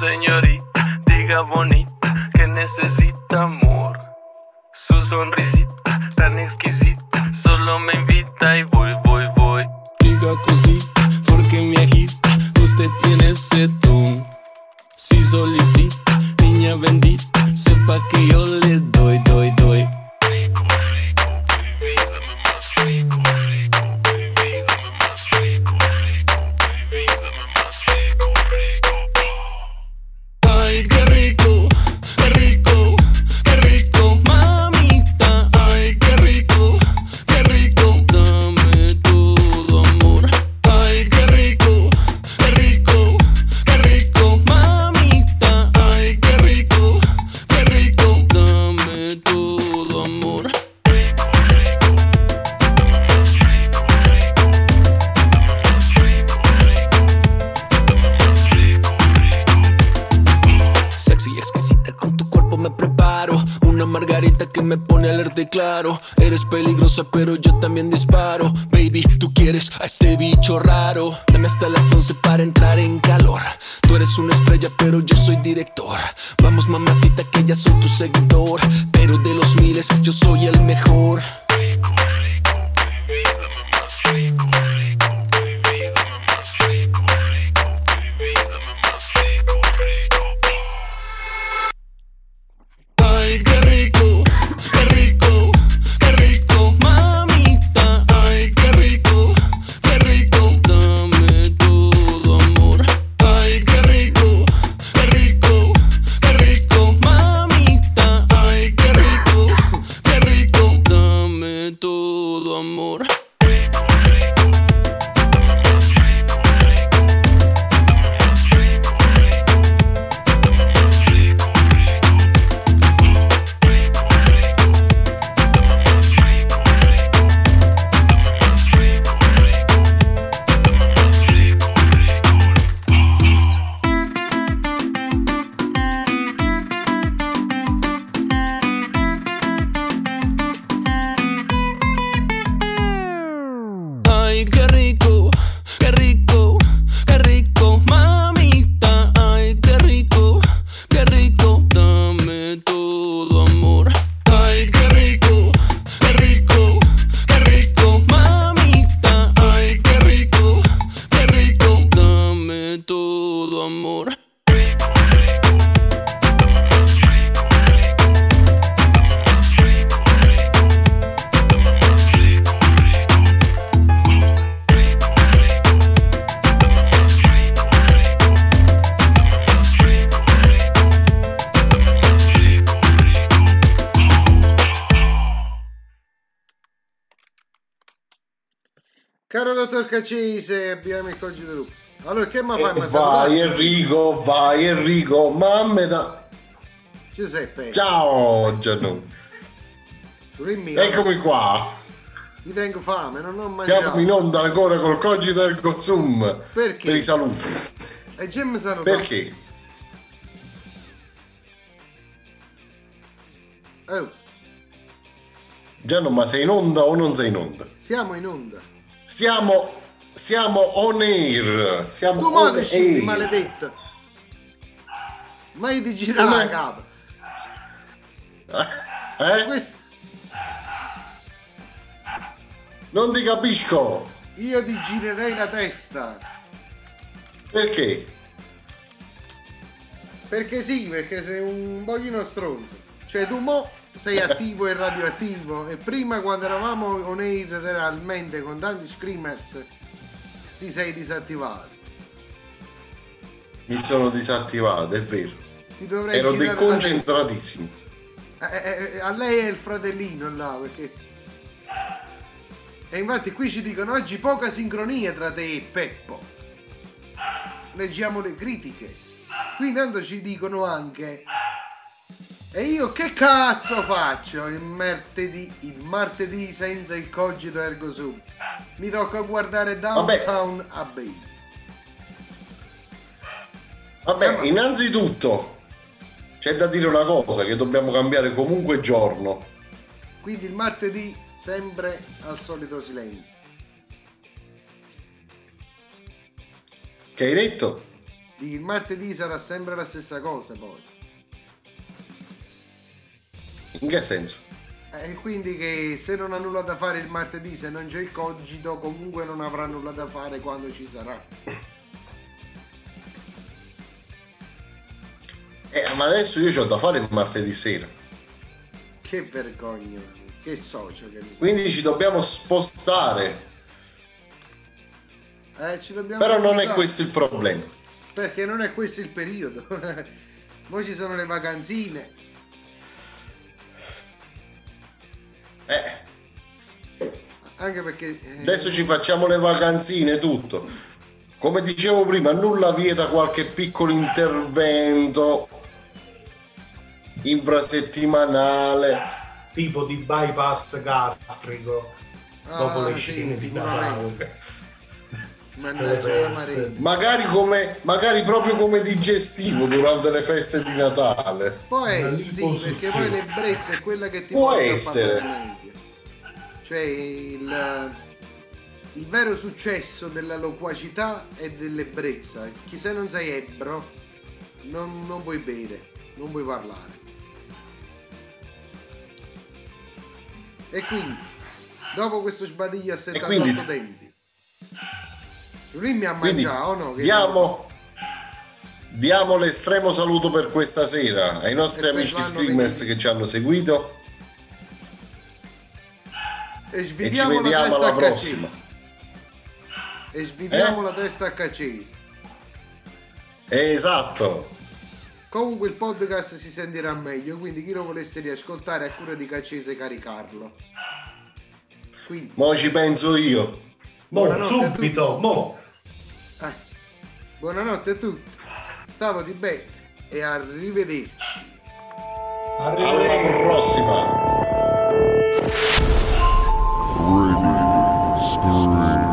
Señorita, diga bonita que necesita amor. Su sonrisita tan exquisita solo me invita y Giuseppe. Ciao Gianlu. Sono in mio. Eccomi qua. Mi tengo fame, non ho mangiato. Siamo in onda ancora col cogito ergo sum. Perché? Per i saluti. E già mi saluto. Perché? Oh, Gianlu, ma sei in onda o non sei in onda? siamo in onda. Siamo, siamo on air. Siamo Tu on air. maledetto. Ma io ti girare la capa. Eh? Questo- Non ti capisco. Io ti girerei la testa. Perché? Perché sì, perché sei un pochino stronzo. Cioè tu mo sei attivo e radioattivo e prima quando eravamo on air realmente con tanti screamers ti sei disattivato. Mi sono disattivato, è vero. Ti dovrei Ero deconcentratissimo. Eh, eh, eh, a lei è il fratellino là perché... E infatti qui ci dicono oggi poca sincronia tra te e Peppo. Leggiamo le critiche. Qui intanto ci dicono anche E io che cazzo faccio il martedì, il martedì senza il cogito ergo sum? Mi tocca guardare Downtown Abbey. Vabbè, innanzitutto c'è da dire una cosa, che dobbiamo cambiare comunque giorno. Quindi il martedì sempre al solito silenzio. Che hai detto? Il martedì sarà sempre la stessa cosa poi. In che senso? E quindi che se non ha nulla da fare il martedì, se non c'è il cogito, comunque non avrà nulla da fare quando ci sarà. Eh, ma adesso io ho da fare il martedì sera. Che vergogna, che socio che mi Quindi ci dobbiamo spostare. Eh, ci dobbiamo Però non è spostare. questo il problema. Perché non è questo il periodo. Poi ci sono le vacanzine. Eh, Anche perché... eh, adesso ci facciamo le vacanzine tutto. Come dicevo prima, nulla vieta qualche piccolo intervento infrasettimanale. Tipo di bypass gastrico dopo Ah, le sì, cene di. Natale. Marina. Magari, come, magari proprio come digestivo durante le feste di Natale. Può essere, sì, perché poi l'ebbrezza è quella che ti Può porta essere. a parlare meglio. Cioè il, il vero successo della loquacità è dell'ebbrezza. Chi se non sei ebbro non, non puoi bere, non puoi parlare. E quindi, dopo questo sbadiglio a 78 quindi- denti, Giulini mi ha mangiato, no? Che- diamo, diamo l'estremo saluto per questa sera ai nostri amici screamers 20. che ci hanno seguito E e ci vediamo testa alla prossima. Caccese. E svidiamo Eh? la testa a Caccese. Esatto. Comunque il podcast si sentirà meglio, quindi chi lo volesse riascoltare a cura di Caccese caricarlo. Quindi. Mo ci penso io. Mo, subito, mo. Ah. Buonanotte a tutti. Stavo di bene e arrivederci. Arrivederci. Alla prossima. Scream.